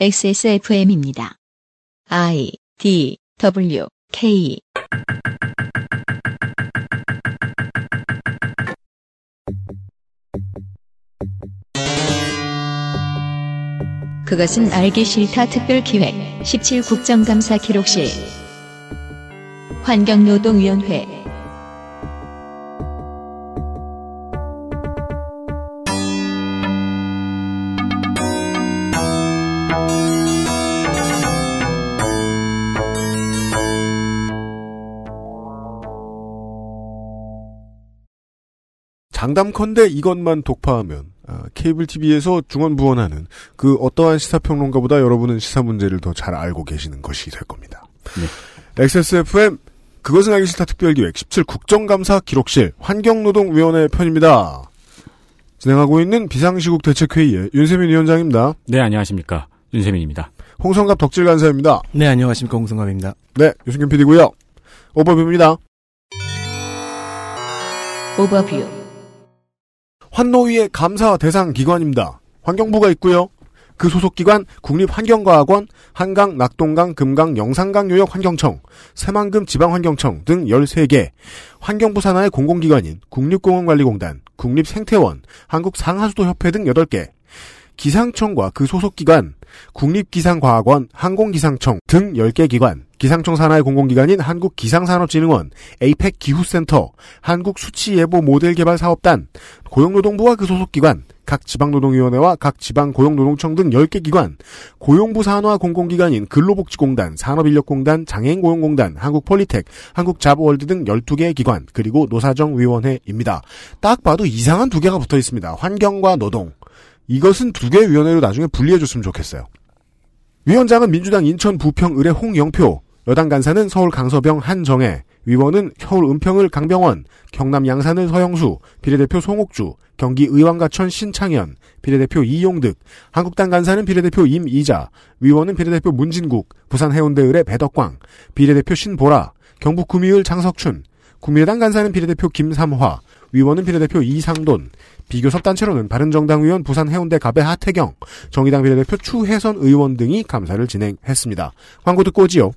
XSFM입니다. I D W K. 그것은 알기 싫다 특별 기획 17 국정감사 기록실. 환경노동위원회 장담컨대 이것만 독파하면 아, 케이블 TV에서 중원부원하는 그 어떠한 시사평론가보다 여러분은 시사 문제를 더 잘 알고 계시는 것이 될 겁니다. XSFM 그것은 알기 싫다 특별기획 17 국정감사 기록실 환경노동위원회 편입니다. 진행하고 있는 비상시국 대책회의의 윤세민 위원장입니다. 네, 안녕하십니까. 윤세민입니다. 홍성갑 덕질 간사입니다. 네, 안녕하십니까. 홍성갑입니다. 네, 유승균 PD고요. 오버뷰입니다. 오버뷰 환노위의 감사 대상 기관입니다. 환경부가 있고요. 그 소속 기관 국립환경과학원, 한강, 낙동강, 금강, 영산강 요역 환경청, 새만금 지방환경청 등 13개, 환경부 산하의 공공기관인 국립공원관리공단, 국립생태원, 한국상하수도협회 등 8개, 기상청과 그 소속 기관, 국립기상과학원, 항공기상청 등 10개 기관, 기상청 산하의 공공기관인 한국기상산업진흥원, 에이펙 기후센터, 한국수치예보 모델개발사업단, 고용노동부와 그 소속 기관, 각 지방노동위원회와 각 지방고용노동청 등 10개 기관, 고용부 산하 공공기관인 근로복지공단, 산업인력공단, 장애인고용공단, 한국폴리텍, 한국잡월드 등 12개의 기관, 그리고 노사정위원회입니다. 딱 봐도 이상한 두 개가 붙어 있습니다. 환경과 노동. 이것은 두 개의 위원회로 나중에 분리해줬으면 좋겠어요. 위원장은 민주당 인천 부평 을의 홍영표, 여당 간사는 서울 강서병 한정혜, 위원은 서울 은평을 강병원, 경남 양산을 서영수, 비례대표 송옥주, 경기 의왕가천 신창현, 비례대표 이용득, 한국당 간사는 비례대표 임이자, 위원은 비례대표 문진국, 부산 해운대 을의 배덕광, 비례대표 신보라, 경북 구미을 장석춘, 국민의당 간사는 비례대표 김삼화, 위원은 비례대표 이상돈, 비교섭 단체로는 바른정당 의원 부산 해운대 갑의 하태경, 정의당 비례대표 추혜선 의원 등이 감사를 진행했습니다. 광고 듣고 오지요.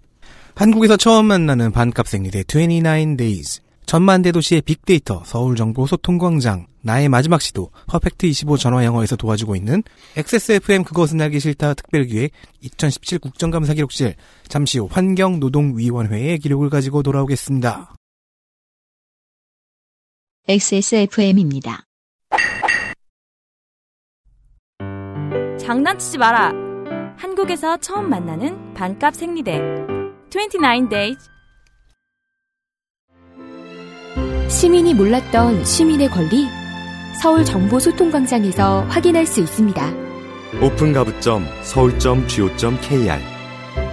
한국에서 처음 만나는 반값 생리대 29days. 전만 대 도시의 빅데이터 서울정보 소통광장 나의 마지막 시도 퍼펙트 25 전화 영어에서 도와주고 있는 XSFM 그것은 알기 싫다 특별기획 2017 국정감사 기록실 잠시 후 환경노동위원회의 기록을 가지고 돌아오겠습니다. XSFM입니다. 장난치지 마라. 한국에서 처음 만나는 반값 생리대 29 days. 시민이 몰랐던 시민의 권리 서울 정보 소통 광장에서 확인할 수 있습니다. 오픈 가부점 서울.go.kr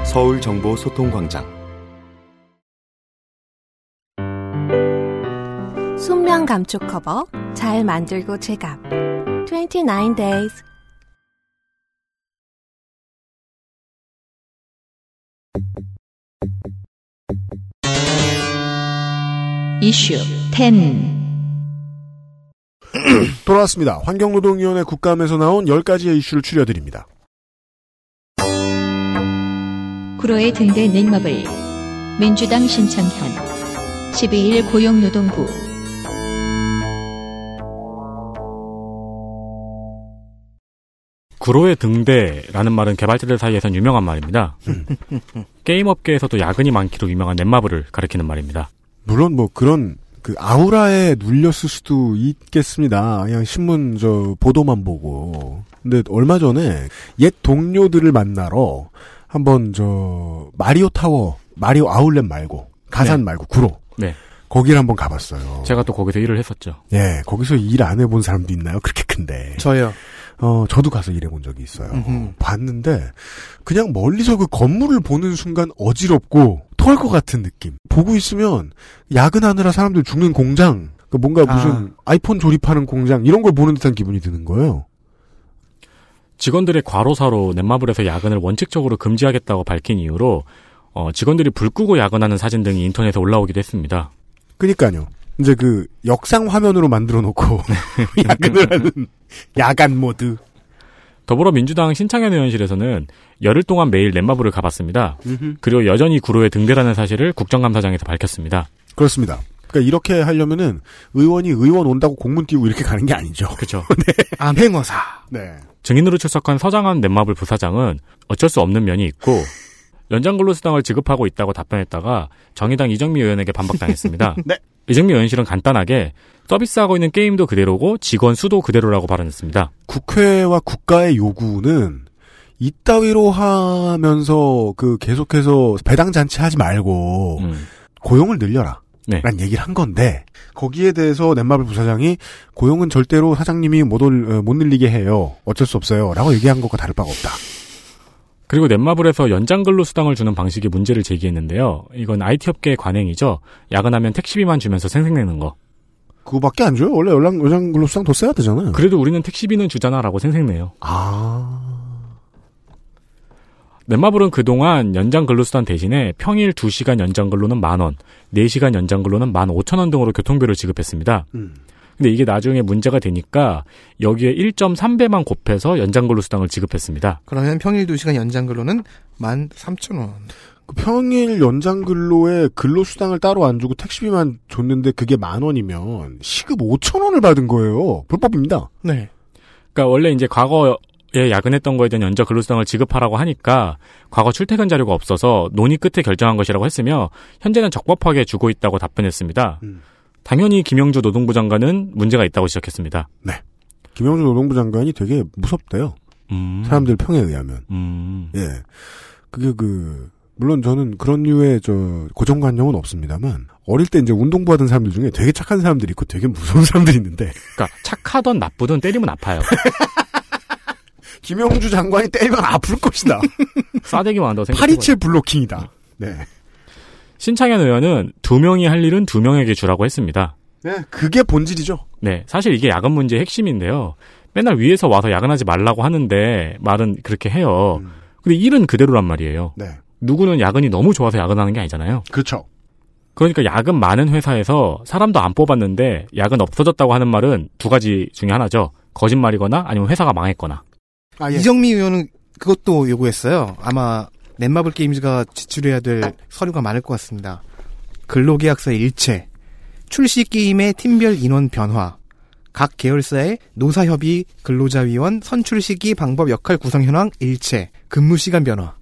서울 정보 소통 광장 순면 감촉 커버 잘 만들고 제갑 29 days 이슈 10 돌아왔습니다. 환경노동위원회 국감에서 나온 10가지의 이슈를 추려드립니다. 구로의 등대 냉마블 민주당 신창현 12일 고용노동부 구로의 등대라는 말은 개발자들 사이에선 유명한 말입니다. 게임 업계에서도 야근이 많기로 유명한 넷마블을 가리키는 말입니다. 물론 뭐 그런 그 아우라에 눌렸을 수도 있겠습니다. 그냥 신문 저 보도만 보고. 근데 얼마 전에 옛 동료들을 만나러 한번 저 마리오 타워, 마리오 아울렛 말고 가산 네. 말고 구로 네. 거기를 한번 가봤어요. 제가 또 거기서 일을 했었죠. 예, 거기서 일 안 해본 사람도 있나요? 그렇게 큰데. 저요. 어, 저도 가서 일해본 적이 있어요. 음흠. 봤는데, 그냥 멀리서 그 건물을 보는 순간 어지럽고, 토할 것 같은 느낌. 보고 있으면, 야근하느라 사람들 죽는 공장, 그 뭔가 무슨 아 이폰 조립하는 공장, 이런 걸 보는 듯한 기분이 드는 거예요. 직원들의 과로사로 넷마블에서 야근을 원칙적으로 금지하겠다고 밝힌 이유로 어, 직원들이 불 끄고 야근하는 사진 등이 인터넷에 올라오기도 했습니다. 그니까요. 이제 그, 역상 화면으로 만들어 놓고, 야근을 하는, 야간 모드. 더불어민주당 신창현 의원실에서는 열흘 동안 매일 넷마블을 가봤습니다. 그리고 여전히 구로에 등대라는 사실을 국정감사장에서 밝혔습니다. 그렇습니다. 그러니까 이렇게 하려면은 의원이 의원 온다고 공문 띄우고 이렇게 가는 게 아니죠. 그렇죠. 암행어사. 네. 증인으로 출석한 서장한 넷마블 부사장은 어쩔 수 없는 면이 있고 연장근로수당을 지급하고 있다고 답변했다가 정의당 이정미 의원에게 반박당했습니다. 네. 이정미 의원실은 간단하게 서비스하고 있는 게임도 그대로고 직원 수도 그대로라고 발언했습니다. 국회와 국가의 요구는 이따위로 하면서 그 계속해서 배당 잔치 하지 말고 음. 고용을 늘려라. 네. 란 얘기를 한 건데 거기에 대해서 넷마블 부사장이 고용은 절대로 사장님이 못, 올, 어, 못 늘리게 해요. 어쩔 수 없어요. 라고 얘기한 것과 다를 바가 없다. 그리고 넷마블에서 연장근로 수당을 주는 방식의 문제를 제기했는데요. 이건 IT 업계의 관행이죠. 야근하면 택시비만 주면서 생색내는 거. 그거밖에 안 줘요. 원래 연락, 연장 근로 수당 더 써야 되잖아요. 그래도 우리는 택시비는 주잖아라고 생색내요. 아. 넷마블은 그동안 연장 근로수당 대신에 평일 2시간 연장 근로는 만원, 4시간 연장 근로는 15,000원 등으로 교통비를 지급했습니다. 음. 근데 이게 나중에 문제가 되니까 여기에 1.3배만 곱해서 연장 근로수당을 지급했습니다. 그러면 평일 2시간 연장 근로는 13,000원. 그 평일 연장 근로에 근로 수당을 따로 안 주고 택시비만 줬는데 그게 만 원이면 시급 5천 원을 받은 거예요. 불법입니다. 네. 그러니까 원래 이제 과거에 야근했던 거에 대한 연장 근로수당을 지급하라고 하니까 과거 출퇴근 자료가 없어서 논의 끝에 결정한 것이라고 했으며 현재는 적법하게 주고 있다고 답변했습니다. 음. 당연히 김영주 노동부 장관은 문제가 있다고 지적했습니다. 김영준 노동부 장관이 되게 무섭대요. 음. 사람들 평에 의하면. 음. 예. 그게 그 물론 저는 그런 류의 저 고정관념은 없습니다만 어릴 때 이제 운동부 하던 사람들 중에 되게 착한 사람들이 있고 되게 무서운 사람들이 있는데 그러니까 착하던 나쁘든 때리면 아파요. 김영주 장관이 때리면 아플 것이다. 싸대기만 한다고 생각해. 827 블로킹이다. 네. 신창현 의원은 두 명이 할 일은 두 명에게 주라고 했습니다. 네, 그게 본질이죠. 네, 사실 이게 야근 문제의 핵심인데요. 맨날 위에서 와서 야근하지 말라고 하는데 말은 그렇게 해요. 음. 근데 일은 그대로란 말이에요. 네. 누구는 야근이 너무 좋아서 야근하는 게 아니잖아요. 그렇죠. 그러니까 야근 많은 회사에서 사람도 안 뽑았는데 야근 없어졌다고 하는 말은 두 가지 중에 하나죠. 거짓말이거나 아니면 회사가 망했거나. 아, 예. 이정미 의원은 그것도 요구했어요. 아마 넷마블 게임즈가 지출해야 될 서류가 많을 것 같습니다. 근로계약서 일체, 출시 게임의 팀별 인원 변화, 각 계열사의 노사협의 근로자위원 선출 시기 방법 역할 구성 현황 일체, 근무 시간 변화.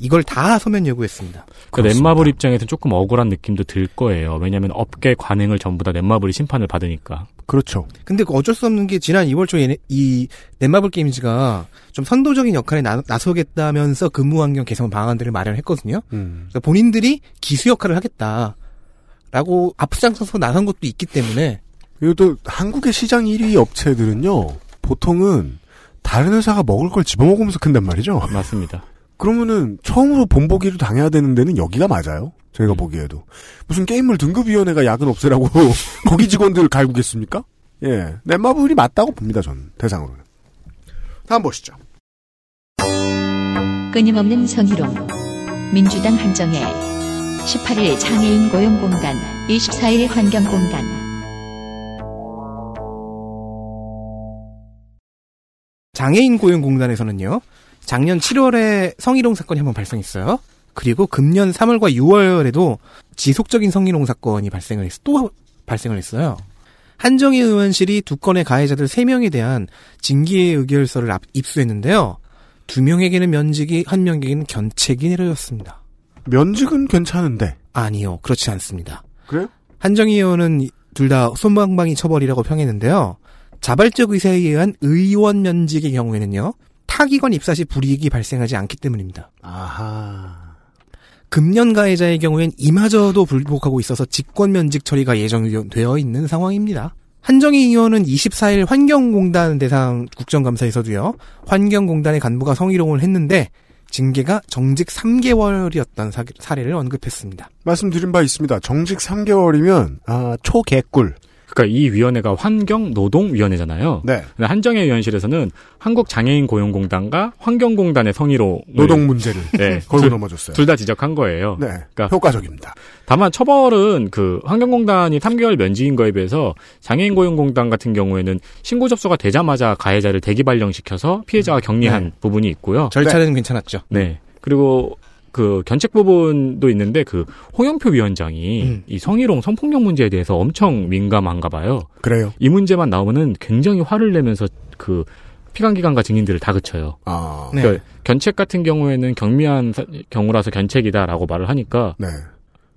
이걸 다 서면 요구했습니다. 그 넷마블 입장에서는 조금 억울한 느낌도 들 거예요. 왜냐하면 업계 관행을 전부 다 넷마블이 심판을 받으니까. 그렇죠. 근데 그 어쩔 수 없는 게 지난 2월 초에 얘네- 이 넷마블 게임즈가 좀 선도적인 역할에 나, 나서겠다면서 근무 환경 개선 방안들을 마련했거든요. 음. 그래서 본인들이 기수 역할을 하겠다라고 앞장서서 나선 것도 있기 때문에 그리고 또 한국의 시장 1위 업체들은요. 보통은 다른 회사가 먹을 걸 집어먹으면서 큰단 말이죠. 맞습니다. 그러면은 처음으로 본보기를 당해야 되는 데는 여기가 맞아요. 저희가 보기에도 무슨 게임물 등급위원회가 야근 없애라고 거기 직원들을 갈구겠습니까? 예, 넷마블이 맞다고 봅니다. 저는 대상으로는. 다음 보시죠. 끊임없는 성희롱. 민주당 한정혜. 18일 장애인 고용공단, 24일 환경공단. 장애인 고용공단에서는요. 작년 7월에 성희롱 사건이 한번 발생했어요. 그리고 금년 3월과 6월에도 지속적인 성희롱 사건이 발생을 했, 또 발생을 했어요. 한정희 의원실이 두 건의 가해자들 3명에 대한 징계 의결서를 앞- 입수했는데요. 두 명에게는 면직이, 한 명에게는 견책이 내려졌습니다. 면직은 괜찮은데. 아니요, 그렇지 않습니다. 그래요? 한정희 의원은 둘 다 손방망이 처벌이라고 평했는데요. 자발적 의사에 의한 의원 면직의 경우에는요. 타기관 입사 시 불이익이 발생하지 않기 때문입니다. 아하. 금년 가해자의 경우엔 이마저도 불복하고 있어서 직권 면직 처리가 예정되어 있는 상황입니다. 한정희 의원은 24일 환경공단 대상 국정감사에서도요. 환경공단의 간부가 성희롱을 했는데 징계가 정직 3개월이었던 사례를 언급했습니다. 말씀드린 바 있습니다. 정직 3개월이면 아, 초개꿀. 그러니까 이 위원회가 환경노동위원회잖아요. 네. 한정혜 위원실에서는 한국장애인고용공단과 환경공단의 성의로 노동 문제를 네, 걸고 둘, 넘어졌어요. 둘 다 지적한 거예요. 네. 그러니까 효과적입니다. 다만 처벌은 그 환경공단이 3개월 면직인 거에 비해서 장애인고용공단 같은 경우에는 신고 접수가 되자마자 가해자를 대기 발령시켜서 피해자가 격리한 부분이 있고요. 절차는 괜찮았죠. 네. 그리고 그 견책 부분도 있는데 그 홍영표 위원장이 음. 이 성희롱 성폭력 문제에 대해서 엄청 민감한가 봐요. 그래요. 이 문제만 나오면은 굉장히 화를 내면서 그 피감기관과 증인들을 다 그쳐요. 아. 네. 그러니까 견책 같은 경우에는 경미한 사- 경우라서 견책이다라고 말을 하니까 네.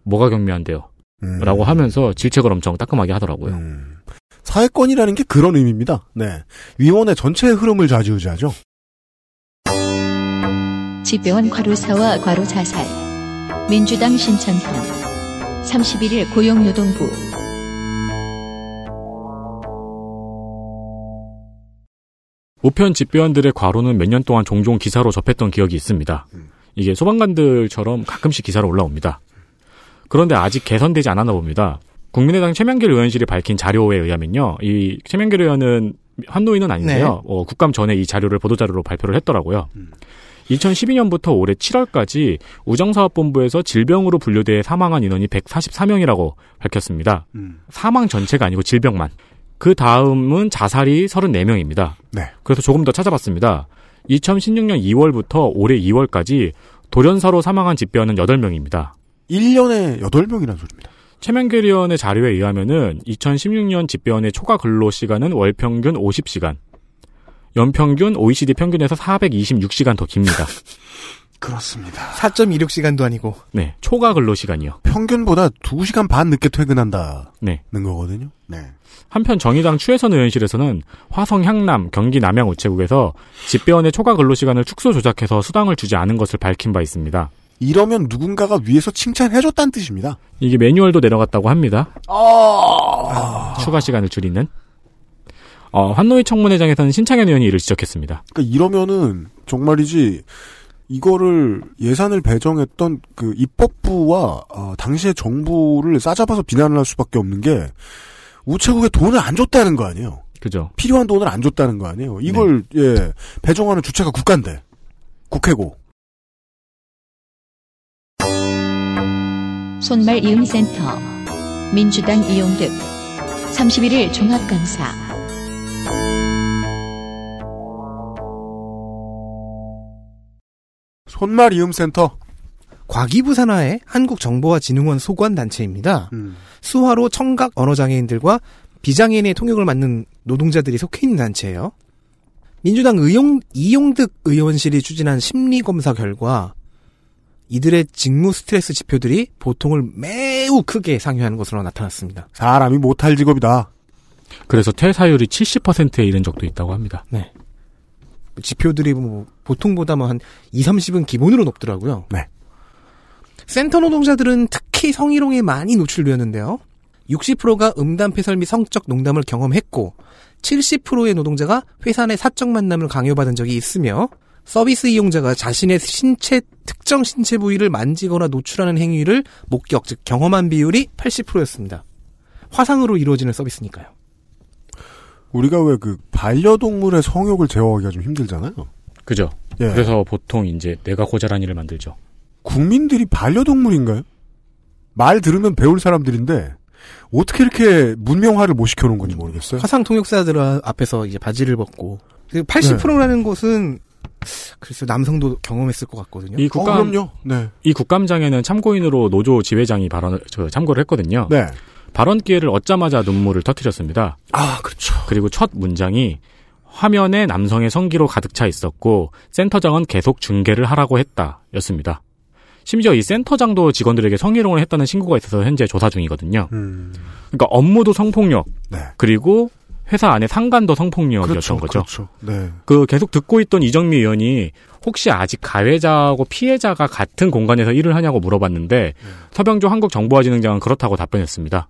뭐가 경미한데요? 음. 라고 하면서 질책을 엄청 따끔하게 하더라고요. 음. 사회권이라는 게 그런 의미입니다. 네. 위원회 전체의 흐름을 좌지우지하죠. 집배원 과로사와 과로 자살. 민주당 신천편. 31일 고용노동부. 우편 집배원들의 과로는 몇 년 동안 종종 기사로 접했던 기억이 있습니다. 이게 소방관들처럼 가끔씩 기사로 올라옵니다. 그런데 아직 개선되지 않았나 봅니다. 국민의당 최명길 의원실이 밝힌 자료에 의하면요. 이 최명길 의원은 한노인은 아닌데요. 어, 국감 전에 이 자료를 보도자료로 발표를 했더라고요. 2012년부터 올해 7월까지 우정사업본부에서 질병으로 분류돼 사망한 인원이 144명이라고 밝혔습니다. 음. 사망 전체가 아니고 질병만. 그 다음은 자살이 34명입니다. 네. 그래서 조금 더 찾아봤습니다. 2016년 2월부터 올해 2월까지 돌연사로 사망한 집배원은 8명입니다. 1년에 8명이라는 소리입니다. 최명길 의원의 자료에 의하면은 2016년 집배원의 초과 근로 시간은 월 평균 50시간. 연평균 OECD 평균에서 426시간 더 깁니다. 그렇습니다. 4.26시간도 아니고. 네, 초과 근로 시간이요. 평균보다 2시간 반 늦게 퇴근한다는 네. 거거든요. 네. 한편 정의당 추혜선 의원실에서는 화성 향남 경기 남양 우체국에서 집배원의 초과 근로 시간을 축소 조작해서 수당을 주지 않은 것을 밝힌 바 있습니다. 이러면 누군가가 위에서 칭찬해줬다는 뜻입니다. 이게 매뉴얼도 내려갔다고 합니다. 아. 추가 시간을 줄이는. 어, 환노위 청문회장에서는 신창현 의원이 이를 지적했습니다. 그러니까 이러면은 정말이지 이거를 예산을 배정했던 그 입법부와 어, 당시의 정부를 싸잡아서 비난을 할 수밖에 없는 게 우체국에 돈을 안 줬다는 거 아니에요. 그죠? 필요한 돈을 안 줬다는 거 아니에요. 이걸 예 배정하는 주체가 국가인데 국회고 손말 이음센터. 민주당 이용득. 31일 종합감사. 손말 이음센터 과기부 산하의 한국정보화진흥원 소관단체입니다. 음. 수화로 청각 언어장애인들과 비장애인의 통역을 맡는 노동자들이 속해 있는 단체예요. 민주당 의용, 이용득 의원실이 추진한 심리검사 결과 이들의 직무 스트레스 지표들이 보통을 매우 크게 상회하는 것으로 나타났습니다. 사람이 못할 직업이다. 그래서 퇴사율이 70%에 이른 적도 있다고 합니다. 지표들이 뭐 보통보다 뭐한 2, 30은 기본으로 높더라고요. 네. 센터 노동자들은 특히 성희롱에 많이 노출되었는데요. 60%가 음담패설 및 성적 농담을 경험했고 70%의 노동자가 회사 내 사적 만남을 강요받은 적이 있으며 서비스 이용자가 자신의 신체 특정 신체 부위를 만지거나 노출하는 행위를 목격 즉 경험한 비율이 80%였습니다. 화상으로 이루어지는 서비스니까요. 우리가 왜 그 반려동물의 성욕을 제어하기가 좀 힘들잖아요. 그죠? 예. 그래서 보통 이제 내가 고자란 일을 만들죠. 국민들이 반려동물인가요? 말 들으면 배울 사람들인데 어떻게 이렇게 문명화를 못 시켜놓은 건지 모르겠어요. 화상 통역사들 앞에서 이제 바지를 벗고 80%라는 것은 글쎄 남성도 경험했을 것 같거든요. 이 어, 국감 그럼요. 네. 이 국감장에는 참고인으로 노조 지회장이 발언을 저, 참고를 했거든요. 네. 발언 기회를 얻자마자 눈물을 터뜨렸습니다. 아, 그렇죠. 그리고 첫 문장이 화면에 남성의 성기로 가득 차 있었고 센터장은 계속 중계를 하라고 했다였습니다. 심지어 이 센터장도 직원들에게 성희롱을 했다는 신고가 있어서 현재 조사 중이거든요. 음. 그러니까 업무도 성폭력 네. 그리고 회사 안에 상관도 성폭력이었던 그렇죠. 거죠. 그렇죠. 네. 그 계속 듣고 있던 이정미 의원이 혹시 아직 가해자하고 피해자가 같은 공간에서 일을 하냐고 물어봤는데 서병조 한국정보화진흥장은 그렇다고 답변했습니다.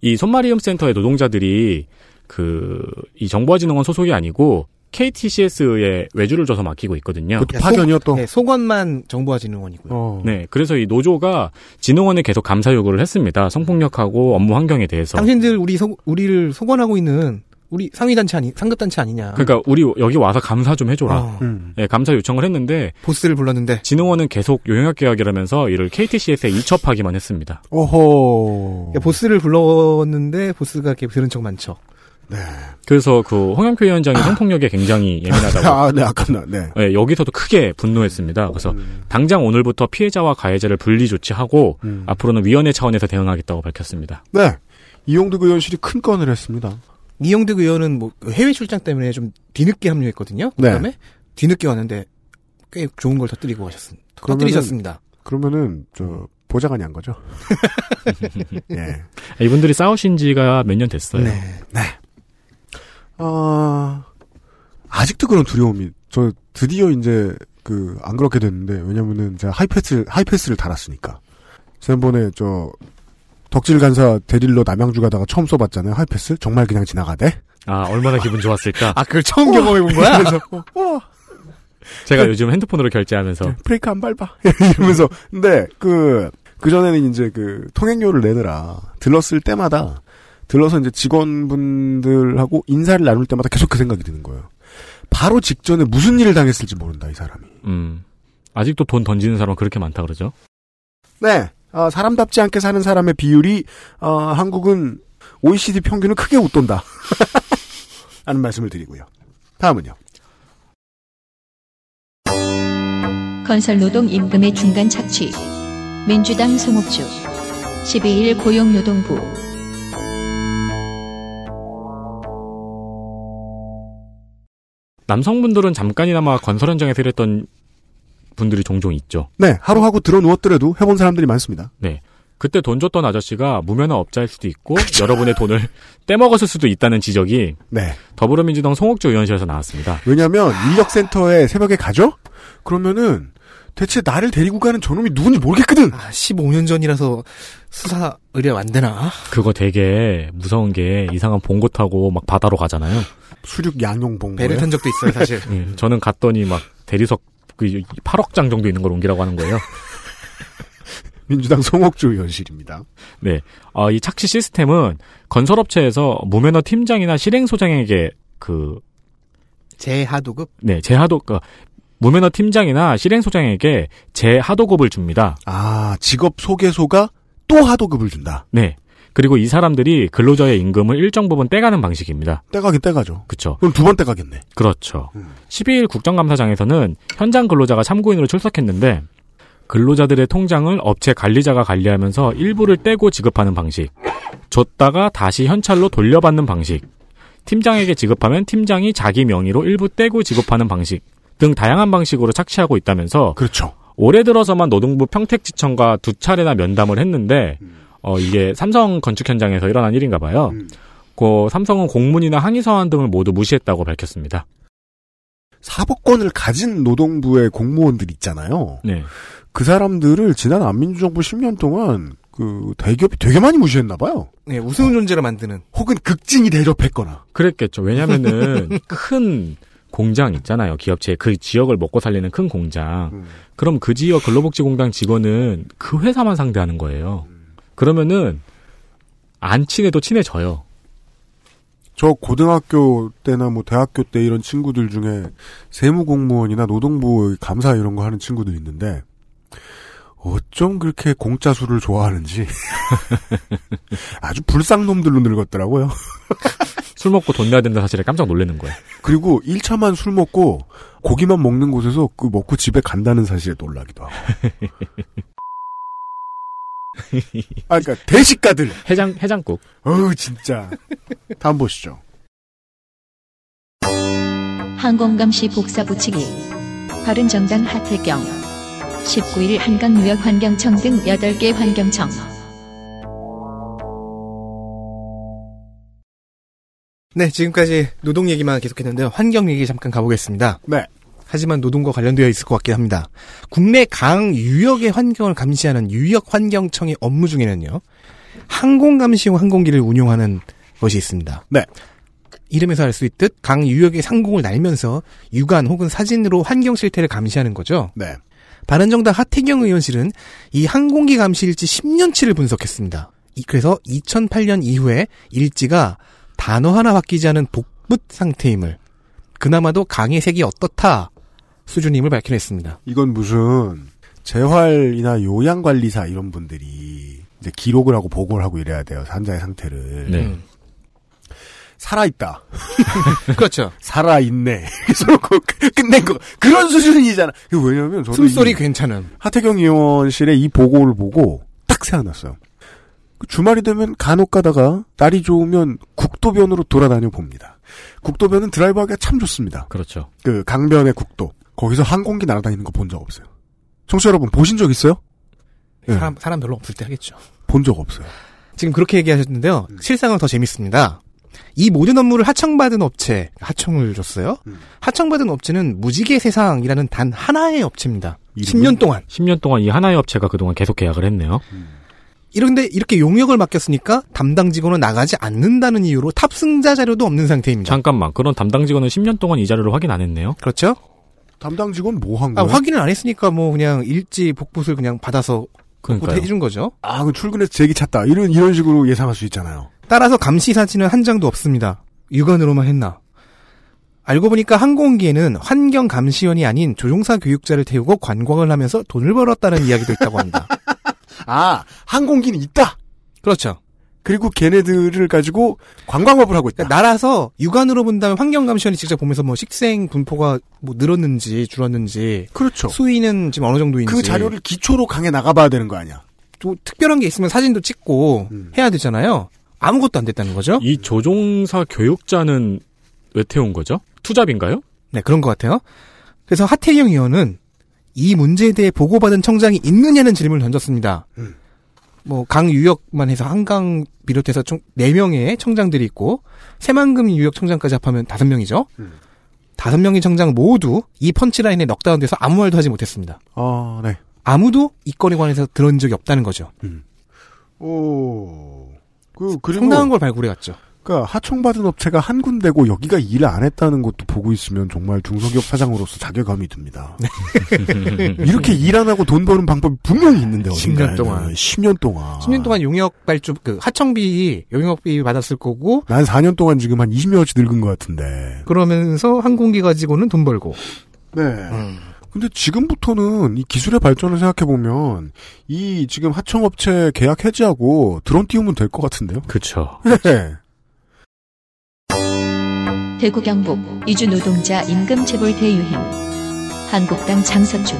이 손마리움 센터의 노동자들이 그 이 정보화진흥원 소속이 아니고 KTCS에 외주를 줘서 맡기고 있거든요. 그것도 파견이요 또. 네, 소관만 정보화 진흥원이고요. 어. 네, 그래서 이 노조가 진흥원에 계속 감사 요구를 했습니다. 성폭력하고 업무 환경에 대해서. 당신들 우리 소, 우리를 소관하고 있는 우리 상위 단체 아니 상급 단체 아니냐. 그러니까 우리 여기 와서 감사 좀 해줘라. 어, 음. 네, 감사 요청을 했는데 보스를 불렀는데 진흥원은 계속 요영학 계약이라면서 이를 KTCS에 이첩하기만 했습니다. 오호. 그러니까 보스를 불렀는데 보스가 이렇게 들은 척 많죠. 그래서 그 홍영표 위원장이 성폭력에 굉장히 예민하다고. 아, 네, 아까 나, 네. 네, 여기서도 크게 분노했습니다. 그래서 음. 당장 오늘부터 피해자와 가해자를 분리 조치하고 음. 앞으로는 위원회 차원에서 대응하겠다고 밝혔습니다. 네. 이용득 의원실이 큰 건을 했습니다. 이영득 의원은 뭐 해외 출장 때문에 좀 뒤늦게 합류했거든요. 네. 그다음에 뒤늦게 왔는데 꽤 좋은 걸 터뜨리고 가셨습니다. 터뜨리셨습니다. 그러면은, 저, 보좌관이 한 거죠. 예. 이분들이 싸우신 지가 몇 년 됐어요. 네. 아, 아직도 그런 두려움이, 저 드디어 이제, 그, 안 그렇게 됐는데, 왜냐면은 제가 하이패스, 하이패스를 달았으니까. 지난번에 저, 덕질 간사 데릴러 남양주 가다가 처음 써봤잖아요, 하이패스? 정말 그냥 지나가대? 아, 얼마나 기분 좋았을까? 아 그걸 처음 경험해 본 거야? 그래서, 어, 어, 제가 요즘 핸드폰으로 결제하면서 브레이크 안 밟아. 이러면서. 근데, 그, 그전에는 이제 그, 통행료를 내느라, 들렀을 때마다, 들러서 이제 직원분들하고 인사를 나눌 때마다 계속 그 생각이 드는 거예요. 바로 직전에 무슨 일을 당했을지 모른다, 이 사람이. 음. 아직도 돈 던지는 사람 그렇게 많다 그러죠? 네. 어, 사람답지 않게 사는 사람의 비율이, 어, 한국은 OECD 평균을 크게 웃돈다. 라는 말씀을 드리고요. 다음은요. 건설 노동 임금의 중간 착취. 민주당 송옥주. 12일 고용노동부. 남성분들은 잠깐이나마 건설 현장에서 일했던 분들이 종종 있죠. 네. 하루 하고 들어 누웠더라도 해본 사람들이 많습니다. 그때 돈 줬던 아저씨가 무면허 업자일 수도 있고 여러분의 돈을 떼먹었을 수도 있다는 지적이 네. 더불어민주당 송옥주 의원실에서 나왔습니다. 왜냐면, 인력센터에 새벽에 가죠? 그러면은, 대체 나를 데리고 가는 저놈이 누군지 모르겠거든! 아, 15년 전이라서 수사 의뢰 안 되나? 그거 되게 무서운 게 이상한 봉고 타고 막 바다로 가잖아요. 수륙 양용봉. 배를 탄 적도 있어요, 사실. 예, 저는 갔더니 막 대리석 그 8억 장 정도 있는 걸 옮기라고 하는 거예요. 민주당 송옥주 의원실입니다. 네. 어, 이 착취 시스템은 건설업체에서 무면허 팀장이나 실행소장에게 그, 재하도급? 네, 재하도, 그, 무면허 팀장이나 실행소장에게 재하도급을 줍니다. 아, 직업 소개소가 또 하도급을 준다. 네. 그리고 이 사람들이 근로자의 임금을 일정 부분 떼가는 방식입니다. 떼가긴 떼가죠. 그쵸. 그럼 두 번 떼가겠네. 그렇죠. 음. 12일 국정감사장에서는 현장 근로자가 참고인으로 출석했는데 근로자들의 통장을 업체 관리자가 관리하면서 일부를 떼고 지급하는 방식, 줬다가 다시 현찰로 돌려받는 방식, 팀장에게 지급하면 팀장이 자기 명의로 일부 떼고 지급하는 방식 등 다양한 방식으로 착취하고 있다면서 그렇죠. 올해 들어서만 노동부 평택지청과 두 차례나 면담을 했는데 어 이게 삼성 건축 현장에서 일어난 일인가 봐요. 음. 그 삼성은 공문이나 항의 서한 등을 모두 무시했다고 밝혔습니다. 사법권을 가진 노동부의 공무원들 있잖아요. 네. 그 사람들을 지난 안민주정부 10년 동안 그 대기업이 되게 많이 무시했나 봐요. 네, 우스운 존재로 만드는. 혹은 극진히 대접했거나. 그랬겠죠. 왜냐면은 큰 공장 있잖아요. 기업체 그 지역을 먹고 살리는 큰 공장. 음. 그럼 그 지역 근로복지공단 직원은 그 회사만 상대하는 거예요. 그러면은 안 친해도 친해져요. 저 고등학교 때나 뭐 대학교 때 이런 친구들 중에 세무공무원이나 노동부 감사 이런 거 하는 친구들 있는데 어쩜 그렇게 공짜 술을 좋아하는지 아주 불쌍 놈들로 늙었더라고요. 술 먹고 돈 내야 된다는 사실에 깜짝 놀라는 거예요. 그리고 1차만 술 먹고 고기만 먹는 곳에서 그 먹고 집에 간다는 사실에 놀라기도 하고. 아, 그러니까 대식가들. 해장 해장국. 어우 진짜. 다음 보시죠. 항공감시 복사 붙이기. 바른정당 하태경. 19일 한강유역환경청 등 8개 환경청. 네, 지금까지 노동 얘기만 계속했는데요. 환경 얘기 잠깐 가보겠습니다. 네. 하지만 노동과 관련되어 있을 것 같긴 합니다. 국내 강 유역의 환경을 감시하는 유역환경청의 업무 중에는요. 항공감시용 항공기를 운용하는 것이 있습니다. 네. 이름에서 알 수 있듯 강 유역의 상공을 날면서 육안 혹은 사진으로 환경 실태를 감시하는 거죠. 네. 바른정당 하태경 의원실은 이 항공기 감시 일지 10년치를 분석했습니다. 이- 그래서 2008년 이후에 일지가 단어 하나 바뀌지 않은 복붙 상태임을 그나마도 강의 색이 어떻다 수준임을 밝혀냈습니다. 이건 무슨 재활이나 요양관리사 이런 분들이 이제 기록을 하고 보고를 하고 이래야 돼요. 환자의 상태를. 네. 음. 살아있다. 그렇죠. 살아있네. 그래서 그 끝낸 거. 그런 수준이잖아. 그 왜냐면 저도 숨소리 이 괜찮음. 하태경 의원실의 이 보고를 보고 딱 생각났어요. 그 주말이 되면 간혹 가다가 날이 좋으면 국도변으로 돌아다녀 봅니다. 국도변은 드라이브하기가 참 좋습니다. 그렇죠. 그 강변의 국도. 거기서 항공기 날아다니는 거 본 적 없어요. 청취자 여러분 보신 적 있어요? 네. 사람, 사람 별로 없을 때 하겠죠. 본 적 없어요. 지금 그렇게 얘기하셨는데요. 음. 실상은 더 재밌습니다. 이 모든 업무를 하청받은 업체, 하청을 줬어요. 음. 하청받은 업체는 무지개 세상이라는 단 하나의 업체입니다. 이름은? 10년 동안. 10년 동안 이 하나의 업체가 그동안 계속 계약을 했네요. 이런데 이렇게 용역을 맡겼으니까 담당 직원은 나가지 않는다는 이유로 탑승자 자료도 없는 상태입니다. 잠깐만, 그런 담당 직원은 10년 동안 이 자료를 확인 안 했네요. 그렇죠? 담당 직원 뭐한 아, 거예요? 확인을 안 했으니까 뭐 그냥 일지 복붙을 그냥 받아서 복붙 그러니까요. 해준 거죠. 아, 그 출근해서 제기 찾다. 이런, 이런 식으로 예상할 수 있잖아요. 따라서 감시 사진은 한 장도 없습니다. 육안으로만 했나. 알고 보니까 항공기에는 환경 감시원이 아닌 조종사 교육자를 태우고 관광을 하면서 돈을 벌었다는 이야기도 있다고 합니다. 아, 항공기는 있다! 그렇죠. 그리고 걔네들을 가지고 관광업을 하고 있다. 그러니까 날아서 육안으로 본다면 환경 감시원이 직접 보면서 뭐 식생 분포가 뭐 늘었는지 줄었는지 그렇죠. 수위는 지금 어느 정도인지 그 자료를 기초로 강에 나가봐야 되는 거 아니야. 또 특별한 게 있으면 사진도 찍고 음. 해야 되잖아요. 아무것도 안 됐다는 거죠. 이 조종사 교육자는 왜 태운 거죠? 투잡인가요? 네, 그런 것 같아요. 그래서 하태경 의원은 이 문제에 대해 보고받은 청장이 있느냐는 질문을 던졌습니다. 음. 뭐, 강 유역만 해서 한강 비롯해서 총 4명의 청장들이 있고, 새만금 유역 청장까지 합하면 5명이죠. 음. 5명의 청장 모두 이 펀치라인에 넉다운돼서 아무 말도 하지 못했습니다. 아, 네. 아무도 이 건에 관해서 들은 적이 없다는 거죠. 오. 그, 그리고. 상당한 걸 발굴해왔죠. 그니까, 하청받은 업체가 한 군데고 여기가 일을 안 했다는 것도 보고 있으면 정말 중소기업 사장으로서 자괴감이 듭니다. 이렇게 일 안 하고 돈 버는 방법이 분명히 있는데, 10년 어딘가에는. 동안. 10년 동안. 10년 동안 용역 발주, 그, 하청비, 용역비 받았을 거고, 난 4년 동안 지금 한 20년치 늙은 것 같은데. 그러면서 항공기 가지고는 돈 벌고. 네. 근데 지금부터는 이 기술의 발전을 생각해보면, 이 지금 하청업체 계약 해지하고 드론 띄우면 될 것 같은데요? 그쵸. 네. 대구 경북 이주 노동자 임금 체불 대유행 한국당 장석준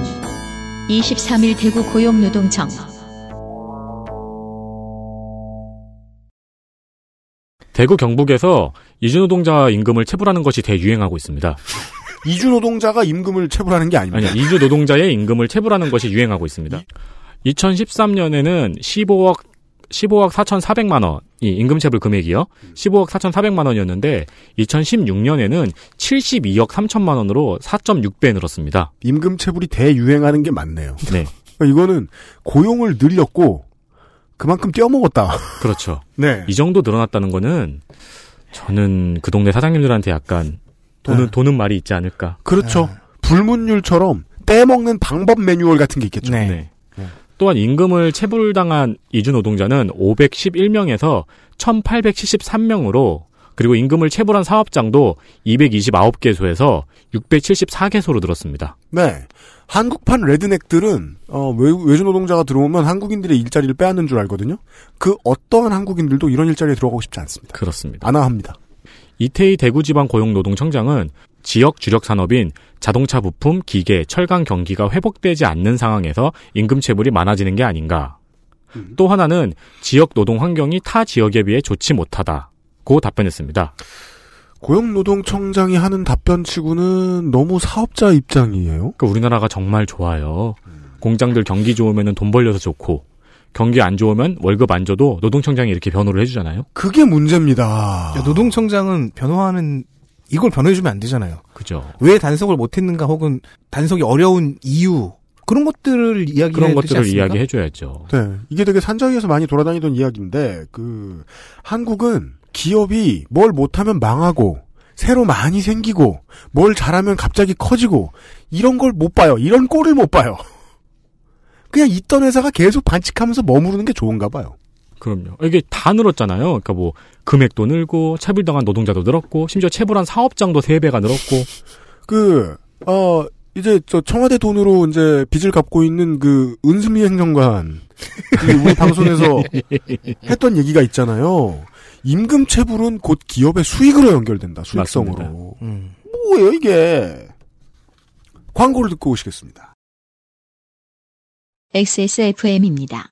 23일 대구 고용노동청 대구 경북에서 이주노동자 임금을 체불하는 것이 대유행하고 있습니다. 이주 노동자가 임금을 체불하는 게 아닙니다. 아니, 이주 노동자의 임금을 체불하는 것이 유행하고 있습니다. 2013년에는 15억 15억 4,400만 원 이 임금체불 금액이요. 15억 4,400만 원이었는데 2016년에는 72억 3천만 원으로 4.6배 늘었습니다. 임금 체불이 대유행하는 게 맞네요. 네. 이거는 고용을 늘렸고 그만큼 떼어먹었다. 그렇죠. 네. 이 정도 늘어났다는 거는 저는 그 동네 사장님들한테 약간 돈은 네. 돈은 말이 있지 않을까. 그렇죠. 불문율처럼 떼먹는 방법 매뉴얼 같은 게 있겠죠. 네. 네. 또한 임금을 체불당한 이주 노동자는 511명에서 1873명으로 그리고 임금을 체불한 사업장도 229개소에서 674개소로 늘었습니다. 네. 한국판 레드넥들은 어, 외, 외주 노동자가 들어오면 한국인들의 일자리를 빼앗는 줄 알거든요. 그 어떠한 한국인들도 이런 일자리에 들어가고 싶지 않습니다. 그렇습니다. 안아합니다. 이태희 대구지방 고용노동청장은 지역 주력 산업인 자동차 부품, 기계, 철강 경기가 회복되지 않는 상황에서 임금 체불이 많아지는 게 아닌가. 또 하나는 지역 노동 환경이 타 지역에 비해 좋지 못하다고 답변했습니다. 고용노동청장이 하는 답변치고는 너무 사업자 입장이에요. 그러니까 우리나라가 정말 좋아요. 공장들 경기 좋으면 돈 벌려서 좋고 경기 안 좋으면 월급 안 줘도 노동청장이 이렇게 변호를 해주잖아요. 그게 문제입니다. 야, 노동청장은 변호하는 이걸 변호해주면 안 되잖아요. 그죠. 왜 단속을 못했는가 혹은 단속이 어려운 이유 그런 것들을 이야기해 그런 것들을 않습니까? 이야기해 줘야죠. 네. 이게 되게 산자위에서 많이 돌아다니던 이야기인데, 그, 한국은 기업이 뭘 못하면 망하고 새로 많이 생기고 뭘 잘하면 갑자기 커지고 이런 걸 못 봐요. 이런 꼴을 못 봐요. 그냥 있던 회사가 계속 반칙하면서 머무르는 게 좋은가 봐요. 그럼요. 이게 다 늘었잖아요. 그러니까 뭐 금액도 늘고 차별당한 노동자도 늘었고 심지어 체불한 사업장도 3배가 늘었고 그, 어, 이제 저 청와대 돈으로 이제 빚을 갚고 있는 그 은수미 행정관 이 우리 방송에서 했던 얘기가 있잖아요. 임금 체불은 곧 기업의 수익으로 연결된다. 수익성으로. 음. 뭐예요 이게? 광고를 듣고 오시겠습니다. XSFM입니다.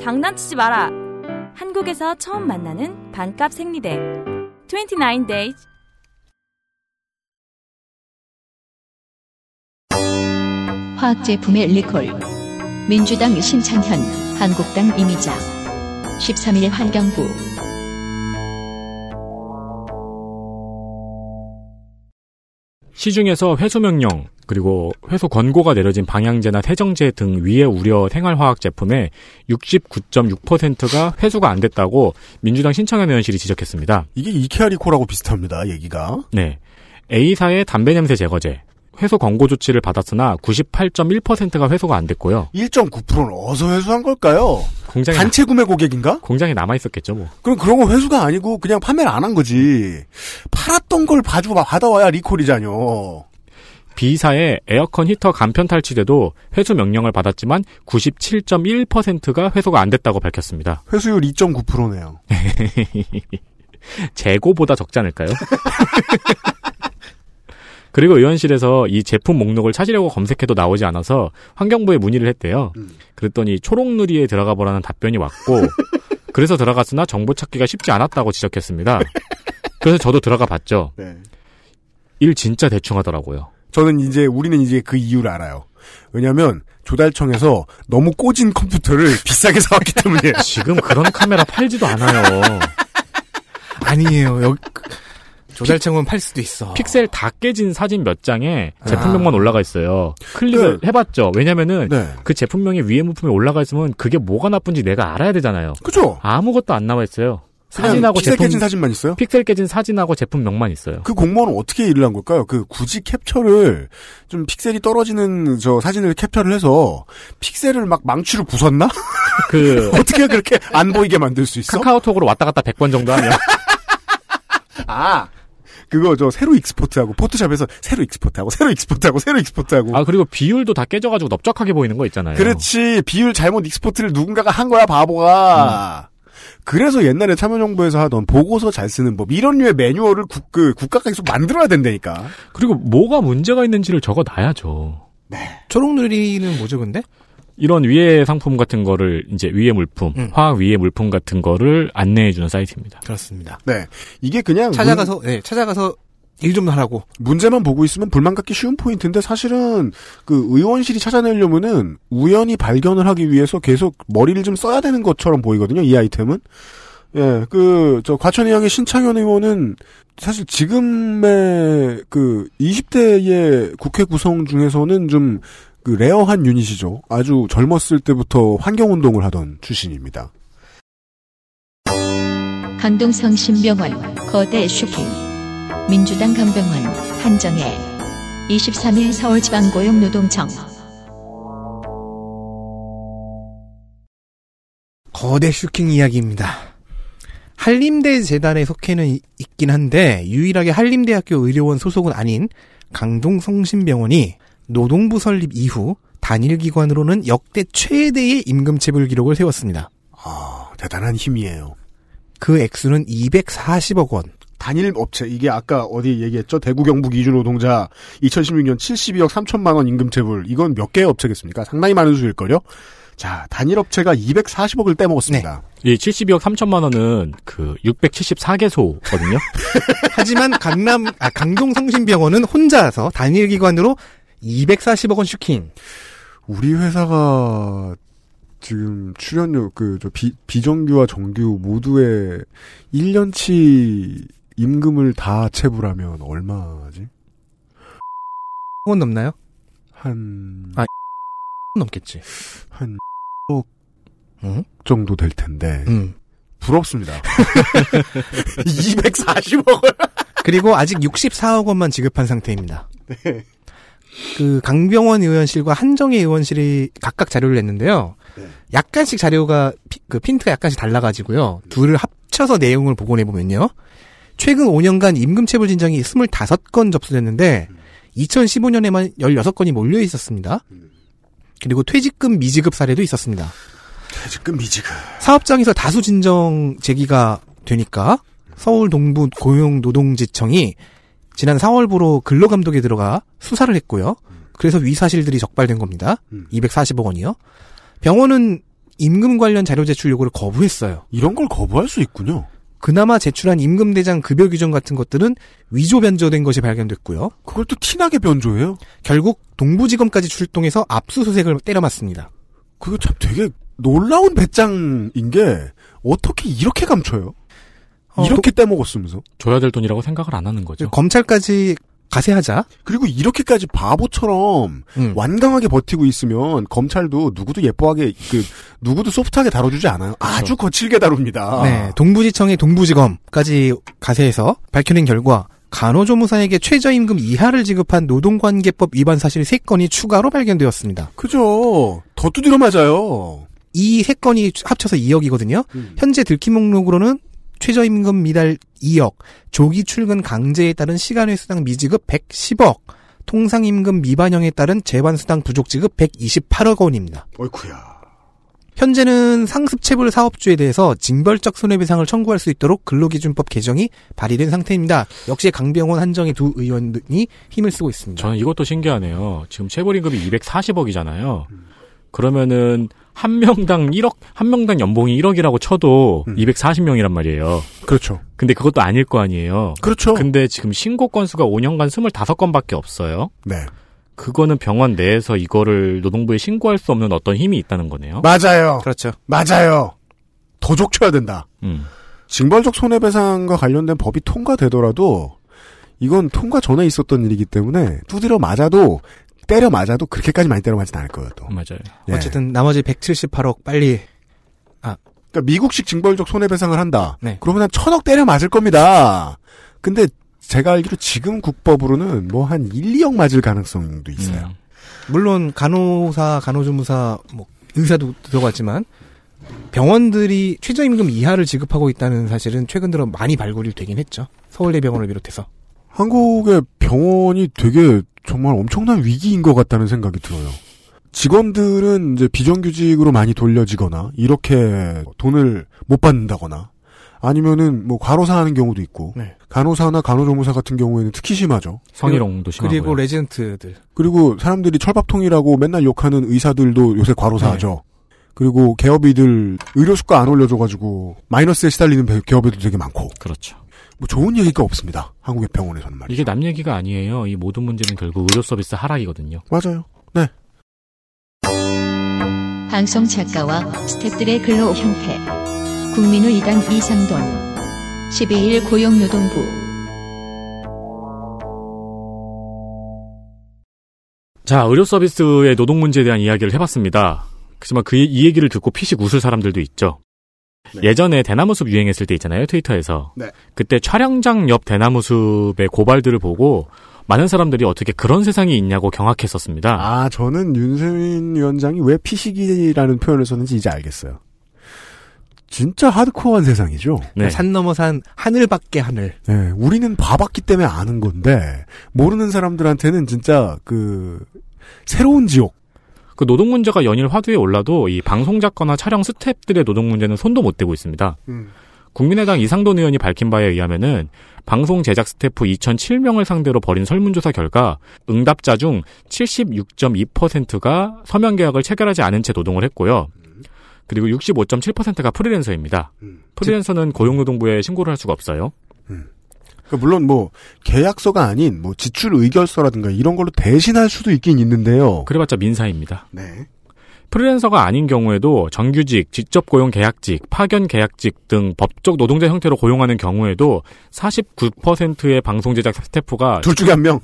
장난치지 마라. 한국에서 처음 만나는 반값 생리대. 29 days. 화학 제품의 리콜. 민주당 신창현, 한국당 이미자. 13일 환경부. 시중에서 회수 명령 그리고 회수 권고가 내려진 방향제나 세정제 등 위의 우려 생활화학 제품의 69.6%가 회수가 안 됐다고 민주당 신청현 의원실이 지적했습니다. 이게 이케아 리콜하고 비슷합니다. 얘기가. 네. A사의 담배 냄새 제거제 회수 권고 조치를 받았으나 98.1%가 회수가 안 됐고요. 1.9%는 어디서 회수한 걸까요? 공장에 단체 구매 고객인가? 공장에 남아 있었겠죠, 뭐. 그럼 그런 거 회수가 아니고 그냥 판매를 안 한 거지. 팔았던 걸 가지고 받아와야 리콜이잖요. B사의 에어컨 히터 간편 탈취돼도 회수 명령을 받았지만 97.1%가 회수가 안 됐다고 밝혔습니다. 회수율 2.9%네요. 재고보다 적지 않을까요? 그리고 의원실에서 이 제품 목록을 찾으려고 검색해도 나오지 않아서 환경부에 문의를 했대요. 그랬더니 초록누리에 들어가 보라는 답변이 왔고 그래서 들어갔으나 정보 찾기가 쉽지 않았다고 지적했습니다. 그래서 저도 들어가 봤죠. 네. 일 진짜 대충 하더라고요. 저는 이제 우리는 이제 그 이유를 알아요. 왜냐하면 조달청에서 너무 꽂은 컴퓨터를 비싸게 사왔기 때문이에요. 지금 그런 카메라 팔지도 않아요. 아니에요. 여기 조달청은 팔 수도 있어. 픽셀 다 깨진 사진 몇 장에 아. 제품명만 올라가 있어요. 클릭을 해봤죠. 왜냐면은 네. 그 제품명이 위에 부품에 올라가 있으면 그게 뭐가 나쁜지 내가 알아야 되잖아요. 그죠? 아무것도 안 나와 있어요. 사진하고 픽셀 제품 깨진 사진만 있어요? 픽셀 깨진 사진하고 제품명만 있어요. 그 공무원은 어떻게 일을 한 걸까요? 그 굳이 캡처를 좀 픽셀이 떨어지는 저 사진을 캡처를 해서 픽셀을 막 망치로 부쉈나? 그 어떻게 그렇게 안 보이게 만들 수 있어? 카카오톡으로 왔다 갔다 100번 정도 하면 아 그거 저 새로 export하고 포토샵에서 새로 export하고 새로 export하고 새로 export하고 아 그리고 비율도 다 깨져가지고 넓적하게 보이는 거 있잖아요. 그렇지 비율 잘못 export를 누군가가 한 거야 바보가. 그래서 옛날에 참여정부에서 하던 보고서 잘 쓰는 법 이런 류의 매뉴얼을 국, 그, 국가가 계속 만들어야 된다니까. 그리고 뭐가 문제가 있는지를 적어놔야죠. 초록누리는 뭐죠, 근데? 이런 위해 상품 같은 거를 이제 위해 물품, 음. 화학 위해 물품 같은 거를 안내해 주는 사이트입니다. 그렇습니다. 네 이게 그냥 찾아가서, 네, 찾아가서 일 좀 하라고. 문제만 보고 있으면 불만 갖기 쉬운 포인트인데 사실은 그 의원실이 찾아내려면은 우연히 발견을 하기 위해서 계속 머리를 좀 써야 되는 것처럼 보이거든요. 이 아이템은. 예, 그, 저, 과천의왕의 신창현 의원은 사실 지금의 그 20대의 국회 구성 중에서는 좀 그 rare한 유닛이죠. 아주 젊었을 때부터 환경운동을 하던 출신입니다. 강동성심병원, 거대 슈킹. 민주당 강병원, 한정애. 23일 서울지방고용노동청. 거대 슈킹 이야기입니다. 한림대 재단에 속해는 이- 있긴 한데 유일하게 한림대학교 의료원 소속은 아닌 강동성심병원이 노동부 설립 이후 단일 기관으로는 역대 최대의 임금 체불 기록을 세웠습니다. 아, 대단한 힘이에요. 그 액수는 240억 원. 단일 업체 이게 아까 어디 얘기했죠 대구 경북 이주 노동자 2016년 72억 3천만 원 임금 체불 이건 몇 개의 업체겠습니까? 상당히 많은 수일 걸요. 자 단일 업체가 240억을 떼먹었습니다. 이 72억 3천만 원은 그 674개소거든요. 하지만 강남 아, 강동 성심병원은 혼자서 단일 기관으로 240억 원 슈킹. 우리 회사가 지금 출연료 그 저 비정규와 정규 모두의 1년치 임금을 다 체불하면 얼마지? 원 넘나요? 한 아, 넘겠지. 한 1억 응? 정도 될 텐데. 음. 부럽습니다. 240억을. 그리고 아직 64억 원만 지급한 상태입니다. 네. 그 강병원 의원실과 한정희 의원실이 각각 자료를 냈는데요. 네. 약간씩 자료가 피, 그 핀트가 약간씩 달라가지고요. 둘을 합쳐서 내용을 복원해 보면요. 최근 5년간 임금체불 진정이 25건 접수됐는데 2015년에만 16건이 몰려 있었습니다. 그리고 퇴직금 미지급 사례도 있었습니다. 퇴직금 미지급. 사업장에서 다수 진정 제기가 되니까 서울 동부 고용노동지청이 지난 4월부로 근로감독에 들어가 수사를 했고요. 그래서 위사실들이 적발된 겁니다. 음. 240억 원이요. 병원은 임금 관련 자료 제출 요구를 거부했어요. 이런 걸 거부할 수 있군요. 그나마 제출한 임금 대장 급여 규정 같은 것들은 위조 변조된 것이 발견됐고요. 그걸 또 티나게 변조해요? 결국 동부지검까지 출동해서 압수수색을 때려맞습니다. 그거 참 되게 놀라운 배짱인 게 어떻게 이렇게 감춰요? 어, 이렇게 도... 떼먹었으면서 줘야 될 돈이라고 생각을 안 하는 거죠. 검찰까지 가세하자. 그리고 이렇게까지 바보처럼 음. 완강하게 버티고 있으면 검찰도 누구도 예뻐하게 그 누구도 소프트하게 다뤄주지 않아요. 그렇죠. 아주 거칠게 다룹니다. 네, 동부지청의 동부지검까지 가세해서 밝혀낸 결과 간호조무사에게 최저임금 이하를 지급한 노동관계법 위반 사실 3건이 추가로 발견되었습니다. 그죠. 더 두드려 맞아요. 이 3건이 합쳐서 2억이거든요. 음. 현재 들킴 목록으로는 최저임금 미달 2억, 조기 출근 강제에 따른 시간외 수당 미지급 110억, 통상임금 미반영에 따른 재반수당 부족 지급 128억 원입니다. 어이쿠야. 현재는 상습체불 사업주에 대해서 징벌적 손해배상을 청구할 수 있도록 근로기준법 개정이 발의된 상태입니다. 역시 강병원 한정희 두 의원이 힘을 쓰고 있습니다. 저는 이것도 신기하네요. 지금 체불임금이 240억이잖아요. 그러면은 한 명당 1억, 한 명당 연봉이 1억이라고 쳐도 음. 240명이란 말이에요. 그렇죠. 근데 그것도 아닐 거 아니에요. 그렇죠. 근데 지금 신고 건수가 5년간 25건밖에 없어요. 네. 그거는 병원 내에서 이거를 노동부에 신고할 수 없는 어떤 힘이 있다는 거네요. 맞아요. 그렇죠. 맞아요. 더 족쳐야 된다. 음. 징벌적 손해배상과 관련된 법이 통과되더라도 이건 통과 전에 있었던 일이기 때문에 두드려 맞아도 때려 맞아도 그렇게까지 많이 때려 맞진 않을 거예요, 또. 맞아요. 예. 어쨌든 나머지 178억 빨리 아 그러니까 미국식 징벌적 손해배상을 한다. 네. 그러면 한 천억 때려 맞을 겁니다. 근데 제가 알기로 지금 국법으로는 뭐 한 1, 2억 맞을 가능성도 있어요. 음. 물론 간호사, 간호조무사, 뭐 의사도 들어갔지만 병원들이 최저임금 이하를 지급하고 있다는 사실은 최근 들어 많이 발굴이 되긴 했죠. 서울대병원을 비롯해서. 한국의 병원이 되게 정말 엄청난 위기인 것 같다는 생각이 들어요. 직원들은 이제 비정규직으로 많이 돌려지거나 이렇게 돈을 못 받는다거나 아니면은 뭐 과로사 하는 경우도 있고 네. 간호사나 간호조무사 같은 경우에는 특히 심하죠. 성희롱도 심하고 그리고 레지던트들 그리고 사람들이 철밥통이라고 맨날 욕하는 의사들도 요새 과로사하죠. 네. 그리고 개업이들 의료 수가 안 올려줘가지고 마이너스에 시달리는 개업이들 되게 많고 그렇죠. 뭐 좋은 얘기가 없습니다. 한국의 병원에서는 말이죠. 이게 남 얘기가 아니에요. 이 모든 문제는 결국 의료 서비스 하락이거든요. 맞아요. 네. 방송 작가와 스탭들의 근로 형태. 국민의 이단 이상돈. 12일 고용노동부. 자, 의료 서비스의 노동 문제에 대한 이야기를 해봤습니다. 하지만 그 이 얘기를 듣고 피식 웃을 사람들도 있죠. 네. 예전에 대나무숲 유행했을 때 있잖아요 트위터에서 네. 그때 촬영장 옆 대나무숲의 고발들을 보고 많은 사람들이 어떻게 그런 세상이 있냐고 경악했었습니다. 아 저는 윤세민 위원장이 왜 피식이라는 표현을 썼는지 이제 알겠어요. 진짜 하드코어한 세상이죠. 네. 산 넘어 산 하늘 밖에 하늘. 네, 우리는 봐봤기 때문에 아는 건데 모르는 사람들한테는 진짜 그 새로운 지옥. 그 노동 문제가 연일 화두에 올라도 이 방송 작가나 촬영 스탭들의 노동 문제는 손도 못 대고 있습니다. 음. 국민의당 이상돈 의원이 밝힌 바에 의하면은 방송 제작 스태프 2,007명을 상대로 벌인 설문조사 결과 응답자 중 76.2%가 서명 계약을 체결하지 않은 채 노동을 했고요. 그리고 65.7%가 프리랜서입니다. 프리랜서는 고용노동부에 신고를 할 수가 없어요. 그러니까 물론 뭐 계약서가 아닌 뭐 지출 의결서라든가 이런 걸로 대신할 수도 있긴 있는데요. 그래봤자 민사입니다. 네. 프리랜서가 아닌 경우에도 정규직, 직접 고용 계약직, 파견 계약직 등 법적 노동자 형태로 고용하는 경우에도 49%의 방송 제작 스태프가 둘 중에 한 명.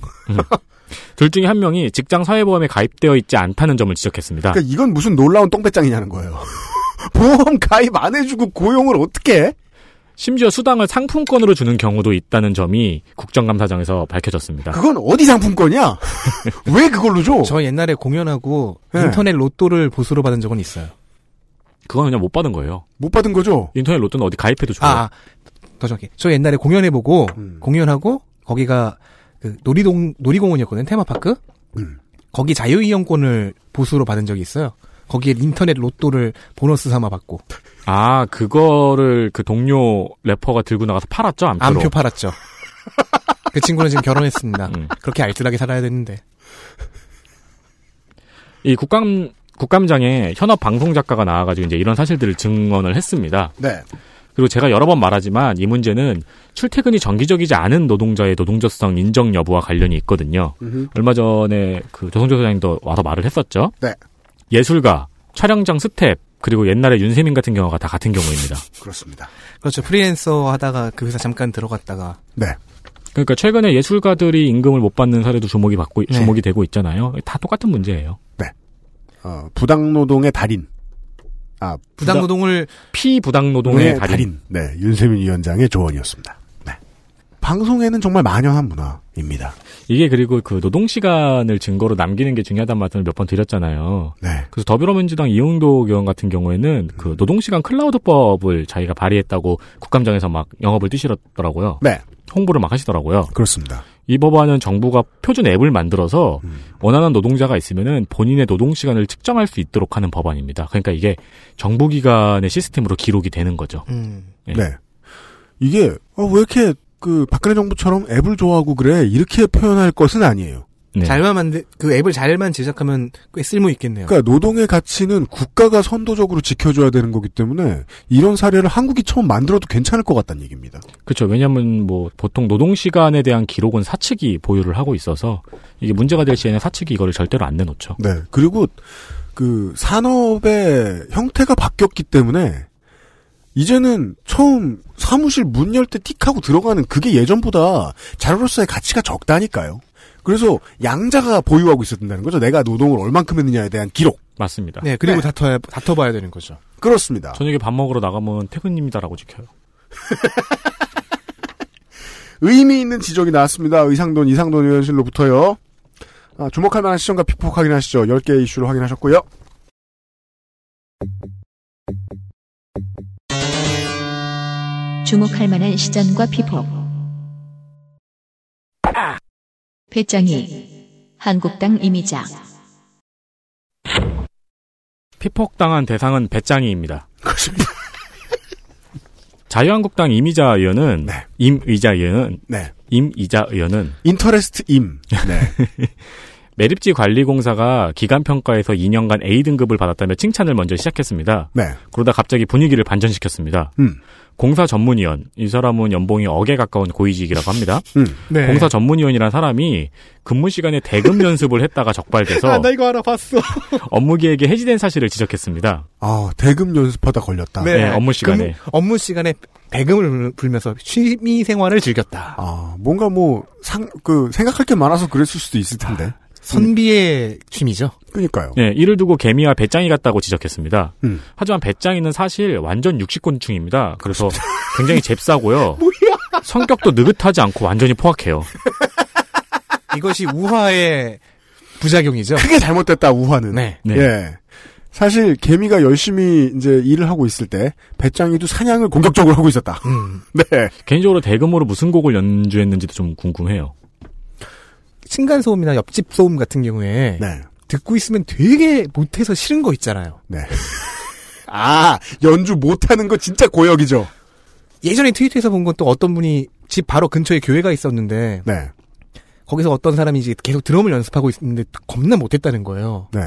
둘 중에 한 명이 직장 사회보험에 가입되어 있지 않다는 점을 지적했습니다. 그러니까 이건 무슨 놀라운 똥배짱이냐는 거예요. 보험 가입 안 해주고 고용을 어떻게 해? 심지어 수당을 상품권으로 주는 경우도 있다는 점이 국정감사장에서 밝혀졌습니다. 그건 어디 상품권이야? 왜 그걸로 줘? 저 옛날에 공연하고 네. 인터넷 로또를 보수로 받은 적은 있어요. 그건 그냥 못 받은 거예요. 못 받은 거죠? 인터넷 로또는 어디 가입해도 줘요. 아, 아, 더 정확히. 저 옛날에 공연해보고, 음. 공연하고, 거기가, 그, 놀이동, 놀이공원이었거든요, 테마파크? 음. 거기 자유이용권을 보수로 받은 적이 있어요. 거기에 인터넷 로또를 보너스 삼아 받고. 아, 그거를 그 동료 래퍼가 들고 나가서 팔았죠, 암표로. 암표 팔았죠. 그 친구는 지금 결혼했습니다. 음. 그렇게 알뜰하게 살아야 되는데. 이 국감 국감장에 현업 방송 작가가 나와가지고 이제 이런 사실들을 증언을 했습니다. 네. 그리고 제가 여러 번 말하지만 이 문제는 출퇴근이 정기적이지 않은 노동자의 노동자성 인정 여부와 관련이 있거든요. 음흠. 얼마 전에 그 조성주 소장님도 와서 말을 했었죠. 네. 예술가, 촬영장 스텝, 그리고 옛날에 윤세민 같은 경우가 다 같은 경우입니다. 그렇습니다. 그렇죠. 프리랜서 하다가 그 회사 잠깐 들어갔다가. 네. 그러니까 최근에 예술가들이 임금을 못 받는 사례도 주목이 받고 네. 주목이 되고 있잖아요. 다 똑같은 문제예요. 어, 부당노동의 달인. 아, 부당노동을 피부당노동의 부당노동의 달인. 달인. 네. 윤세민 위원장의 조언이었습니다. 네. 방송에는 정말 만연한 문화입니다. 이게 그리고 그 노동 시간을 증거로 남기는 게 중요하다는 말씀을 몇 번 드렸잖아요. 네. 그래서 더불어민주당 이용도 의원 같은 경우에는 그 노동 시간 클라우드법을 자기가 발의했다고 국감장에서 막 영업을 뛰시더라고요. 네. 홍보를 막 하시더라고요. 그렇습니다. 이 법안은 정부가 표준 앱을 만들어서 음. 원하는 노동자가 있으면은 본인의 노동 시간을 측정할 수 있도록 하는 법안입니다. 그러니까 이게 정부 기관의 시스템으로 기록이 되는 거죠. 음. 예. 네. 이게 어, 왜 이렇게 그 박근혜 정부처럼 앱을 좋아하고 그래 이렇게 표현할 것은 아니에요. 네. 잘만 만들, 그 앱을 잘만 제작하면 꽤 쓸모 있겠네요. 그러니까 노동의 가치는 국가가 선도적으로 지켜줘야 되는 거기 때문에 이런 사례를 한국이 처음 만들어도 괜찮을 것 같다는 얘기입니다. 그렇죠. 왜냐하면 뭐 보통 노동 시간에 대한 기록은 사측이 보유를 하고 있어서 이게 문제가 될 시에는 사측이 이거를 절대로 안 내놓죠. 네. 그리고 그 산업의 형태가 바뀌었기 때문에 이제는 처음 사무실 문 열 때 틱하고 들어가는 그게 예전보다 자료로서의 가치가 적다니까요. 그래서 양자가 보유하고 있어야 된다는 거죠. 내가 노동을 얼만큼 했느냐에 대한 기록. 맞습니다. 네, 그리고 네. 다퉈야, 다퉈봐야 되는 거죠. 그렇습니다. 저녁에 밥 먹으러 나가면 퇴근입니다라고 지켜요. 의미 있는 지적이 나왔습니다. 의상돈, 이상돈 의원실로부터요. 아, 주목할 만한 시점과 피폭 확인하시죠. 10개의 이슈를 확인하셨고요. 주목할 만한 시전과 피폭. 배짱이 한국당 이미자 피폭당한 대상은 배짱이입니다. 자유한국당 이미자 의원은 네. 임의자 의원은 네. 임이자 의원은 인터레스트 임. 네. 매립지 관리공사가 기간 평가에서 2년간 A등급을 받았다며 칭찬을 먼저 시작했습니다. 네. 그러다 갑자기 분위기를 반전시켰습니다. 음. 공사 전문위원, 이 사람은 연봉이 억에 가까운 고위직이라고 합니다. 음. 네. 공사 전문위원이란 사람이 근무 시간에 대금 연습을 했다가 적발돼서 아, 나 이거 알아봤어. 업무 계획이 해지된 사실을 지적했습니다. 아, 대금 연습하다 걸렸다. 네, 업무 시간에. 금- 업무 시간에 배금을 불면서 취미 생활을 즐겼다. 아, 뭔가 뭐, 상, 그, 생각할 게 많아서 그랬을 수도 있을 텐데. 선비의 취미죠. 그니까요. 네, 이를 두고 개미와 배짱이 같다고 지적했습니다. 음. 하지만 배짱이는 사실 완전 육식곤충입니다. 그래서 굉장히 잽싸고요. 성격도 느긋하지 않고 완전히 포악해요. 이것이 우화의 부작용이죠. 크게 잘못됐다, 우화는. 네. 네. 예. 사실, 개미가 열심히 이제 일을 하고 있을 때, 배짱이도 사냥을 공격적으로 하고 있었다. 음. 네. 개인적으로 대금으로 무슨 곡을 연주했는지도 좀 궁금해요. 층간 소음이나 옆집 소음 같은 경우에 네. 듣고 있으면 되게 못해서 싫은 거 있잖아요. 네. 아, 연주 못하는 거 진짜 고역이죠. 예전에 트위터에서 본 건 또 어떤 분이 집 바로 근처에 교회가 있었는데 네. 거기서 어떤 사람이 이제 계속 드럼을 연습하고 있는데 겁나 못했다는 거예요. 네.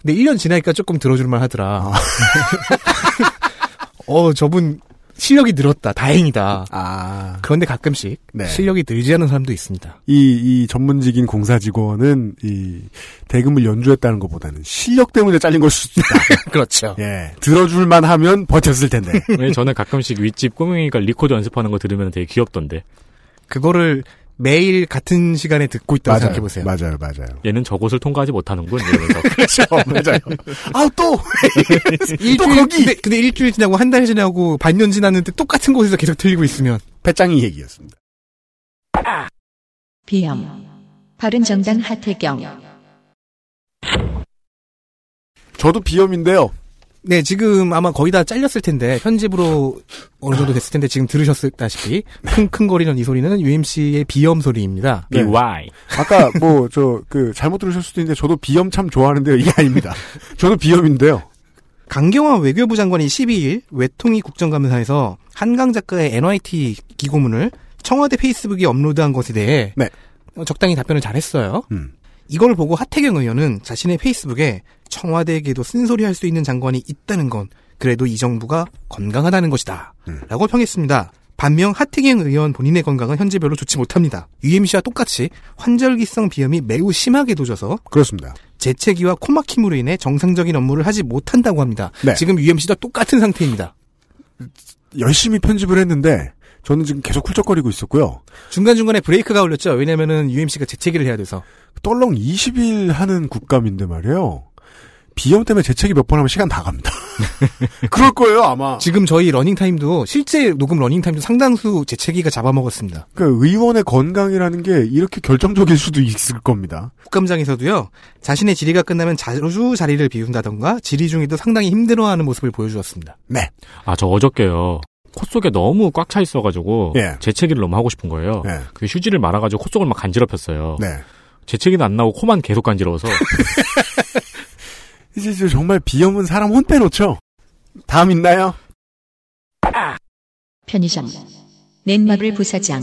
근데 1년 지나니까 조금 들어줄만 하더라. 아. 어, 저분 실력이 늘었다. 다행이다. 아. 그런데 가끔씩 네. 실력이 늘지 않은 사람도 있습니다. 이, 이 전문직인 공사 직원은 이 대금을 연주했다는 것보다는 실력 때문에 잘린 걸 수도 있다. 그렇죠. 예. 들어줄만 하면 버텼을 텐데. 왜 저는 가끔씩 윗집 꼬맹이가 리코더 연습하는 거 들으면 되게 귀엽던데. 그거를 매일 같은 시간에 듣고 있다고 맞아요. 생각해보세요. 맞아요, 맞아요. 얘는 저곳을 통과하지 못하는군. 이러면서. 그렇죠. 맞아요. 아, 또! 일주일, 또 거기! 근데, 근데 일주일 지나고 한 달 지나고 반년 지났는데 똑같은 곳에서 계속 들리고 있으면 배짱이 얘기였습니다. 비염. 바른정당 하태경. 저도 비염인데요. 네, 지금 아마 거의 다 잘렸을 텐데, 편집으로 어느 정도 됐을 텐데, 지금 들으셨다시피, 킁킁거리는 이 소리는 UMC의 비염 소리입니다. 네. BY. 아까 뭐, 저, 그, 잘못 들으실 수도 있는데, 저도 비염 참 좋아하는데요. 이게 아닙니다. 저도 비염인데요. 강경화 외교부 장관이 12일 외통위 국정감사에서 한강 작가의 NYT 기고문을 청와대 페이스북에 업로드한 것에 대해 네. 어, 적당히 답변을 잘했어요. 음. 이걸 보고 하태경 의원은 자신의 페이스북에 청와대에게도 쓴소리 할 수 있는 장관이 있다는 건 그래도 이 정부가 건강하다는 것이다. 음. 라고 평했습니다. 반면 하태경 의원 본인의 건강은 현재 별로 좋지 못합니다. UMC와 똑같이 환절기성 비염이 매우 심하게 도져서 그렇습니다. 재채기와 코막힘으로 인해 정상적인 업무를 하지 못한다고 합니다. 네. 지금 UMC도 똑같은 상태입니다. 열심히 편집을 했는데, 저는 지금 계속 훌쩍거리고 있었고요. 중간중간에 브레이크가 걸렸죠. 왜냐면은 UMC가 재채기를 해야 돼서. 덜렁 20일 하는 국감인데 말이에요. 비염 때문에 재채기 몇 번 하면 시간 다 갑니다. 그럴 거예요, 아마. 지금 저희 러닝 타임도 실제 녹음 러닝 타임도 상당수 재채기가 잡아먹었습니다. 그러니까 의원의 건강이라는 게 이렇게 결정적일 수도 있을 겁니다. 국감장에서도요. 자신의 질의가 끝나면 자주 자리를 비운다던가 질의 중에도 상당히 힘들어하는 모습을 보여주었습니다. 네. 아, 저 어저께요. 코 속에 너무 꽉 차 있어가지고 예. 재채기를 너무 하고 싶은 거예요. 네. 그 휴지를 말아가지고 코 속을 막 간지럽혔어요. 네. 재채기는 안 나오고 코만 계속 간지러워서 이제 저 정말 비염은 사람 혼 빼 놓죠. 다음 있나요? 편의점. 넷마블 부사장.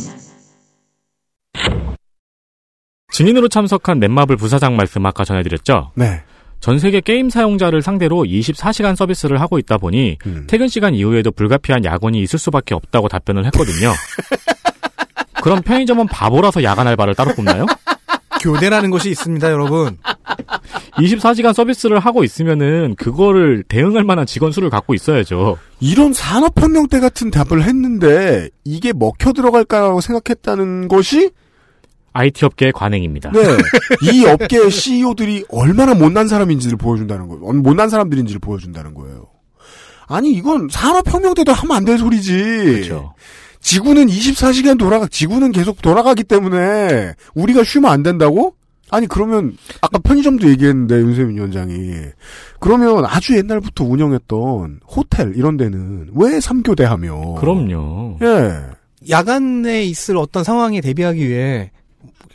증인으로 참석한 넷마블 부사장 말씀 아까 전해드렸죠. 네. 전 세계 게임 사용자를 상대로 24시간 서비스를 하고 있다 보니 음. 퇴근 시간 이후에도 불가피한 야근이 있을 수밖에 없다고 답변을 했거든요. 그럼 편의점은 바보라서 야간 알바를 따로 뽑나요? 교대라는 것이 있습니다, 여러분. 24시간 서비스를 하고 있으면은 그거를 대응할 만한 직원 수를 갖고 있어야죠. 이런 산업혁명 때 같은 답을 했는데 이게 먹혀 들어갈까라고 생각했다는 것이 IT 업계의 관행입니다. 네. 이 업계의 CEO들이 얼마나 못난 사람인지를 보여준다는 거예요. 얼- 못난 사람들인지를 보여준다는 거예요. 아니 이건 산업혁명 때도 하면 안 될 소리지. 그렇죠. 지구는 24시간 돌아가 지구는 계속 돌아가기 때문에 우리가 쉬면 안 된다고? 아니 그러면 아까 편의점도 얘기했는데 윤세민 위원장이 그러면 아주 옛날부터 운영했던 호텔 이런 데는 왜 3교대 하며 그럼요. 예. 야간에 있을 어떤 상황에 대비하기 위해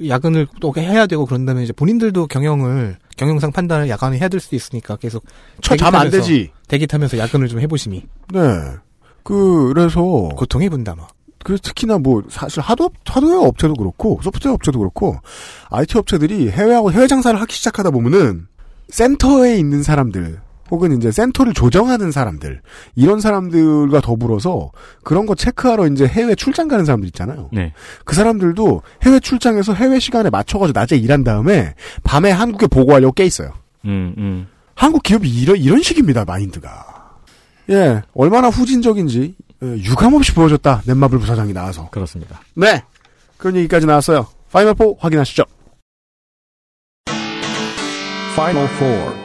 야근을 또 해야 되고 그런다면 이제 본인들도 경영을 경영상 판단을 야간에 해야 될 수도 있으니까 계속 저 자면 안 되지. 대기 타면서 야근을 좀 해보심이 네. 그래서 고통해 본다마. 그 특히나 뭐 사실 하드 하드웨어 업체도 그렇고 소프트웨어 업체도 그렇고 IT 업체들이 해외하고 해외 장사를 하기 시작하다 보면은 센터에 있는 사람들 혹은 이제 센터를 조정하는 사람들 이런 사람들과 더불어서 그런 거 체크하러 이제 해외 출장 가는 사람들 있잖아요. 네. 그 사람들도 해외 출장에서 해외 시간에 맞춰가지고 낮에 일한 다음에 밤에 한국에 보고하려고 깨 있어요. 음, 음. 한국 기업이 이런 이런 식입니다 마인드가. 예, 얼마나 후진적인지 예, 유감없이 보여줬다 넷마블 부사장이 나와서. 그렇습니다. 네, 그런 얘기까지 나왔어요. Final 4 확인하시죠. Final Four.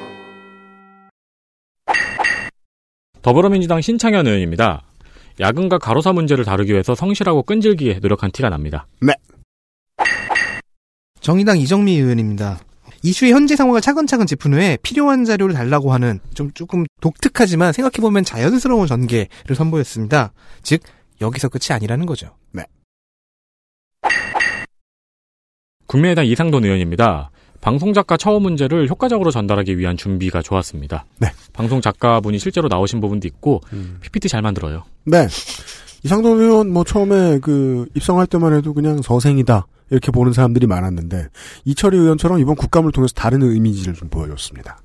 더불어민주당 신창현 의원입니다. 야근과 가로사 문제를 다루기 위해서 성실하고 끈질기게 노력한 티가 납니다. 네. 정의당 이정미 의원입니다. 이슈의 현재 상황을 차근차근 짚은 후에 필요한 자료를 달라고 하는 좀 조금 독특하지만 생각해보면 자연스러운 전개를 선보였습니다. 즉 여기서 끝이 아니라는 거죠. 네. 국민의당 이상돈 의원입니다. 방송 작가 처우 문제를 효과적으로 전달하기 위한 준비가 좋았습니다. 네. 방송 작가분이 실제로 나오신 부분도 있고 음. PPT 잘 만들어요. 네. 이상돈 의원 뭐 처음에 그 입성할 때만 해도 그냥 서생이다 이렇게 보는 사람들이 많았는데 이철희 의원처럼 이번 국감을 통해서 다른 이미지를 좀 보여줬습니다.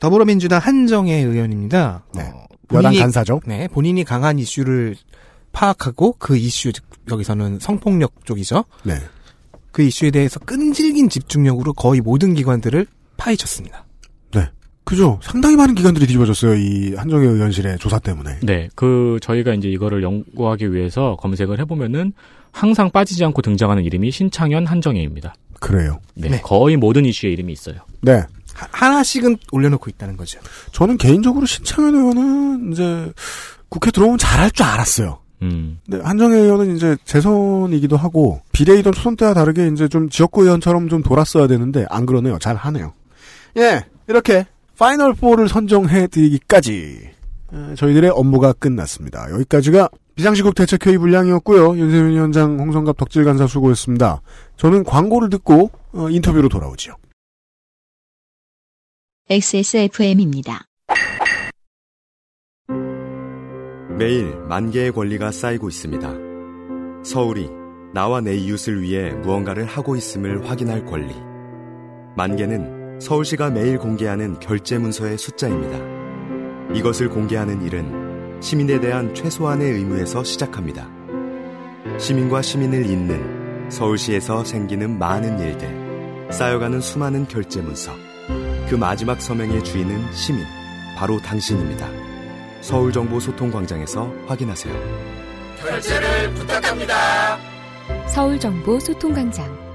더불어민주당 한정혜 의원입니다. 네. 어, 여당 간사죠. 네, 본인이 강한 이슈를 파악하고 그 이슈 여기서는 성폭력 쪽이죠. 네. 그 이슈에 대해서 끈질긴 집중력으로 거의 모든 기관들을 파헤쳤습니다. 네. 그죠. 상당히 많은 기관들이 뒤집어졌어요. 이 한정혜 의원실의 조사 때문에. 네, 그 저희가 이제 이거를 연구하기 위해서 검색을 해보면은 항상 빠지지 않고 등장하는 이름이 신창현 한정혜입니다. 그래요. 네, 네. 거의 모든 이슈에 이름이 있어요. 네. 하- 하나씩은 올려놓고 있다는 거죠. 저는 개인적으로 신창현 의원은 이제 국회 들어오면 잘할 줄 알았어요. 음, 근데 한정애 의원은 이제 재선이기도 하고 비례이던 초선 때와 다르게 이제 좀 지역구 의원처럼 좀 돌았어야 되는데 안 그러네요. 잘 하네요. 예, 이렇게 Final 4를 선정해 드리기까지 에, 저희들의 업무가 끝났습니다. 여기까지가 비상시국 대책회의 분량이었고요. 윤세민 위원장, 홍성갑 덕질 간사 수고했습니다. 저는 광고를 듣고 어, 인터뷰로 돌아오지요. XSFM입니다. 매일 만 개의 권리가 쌓이고 있습니다. 서울이 나와 내 이웃을 위해 무언가를 하고 있음을 확인할 권리. 만 개는 서울시가 매일 공개하는 결제 문서의 숫자입니다. 이것을 공개하는 일은 시민에 대한 최소한의 의무에서 시작합니다. 시민과 시민을 잇는 서울시에서 생기는 많은 일들, 쌓여가는 수많은 결제 문서. 그 마지막 서명의 주인은 시민, 바로 당신입니다. 서울정보소통광장에서 확인하세요. 결제를 부탁합니다. 서울정보 소통광장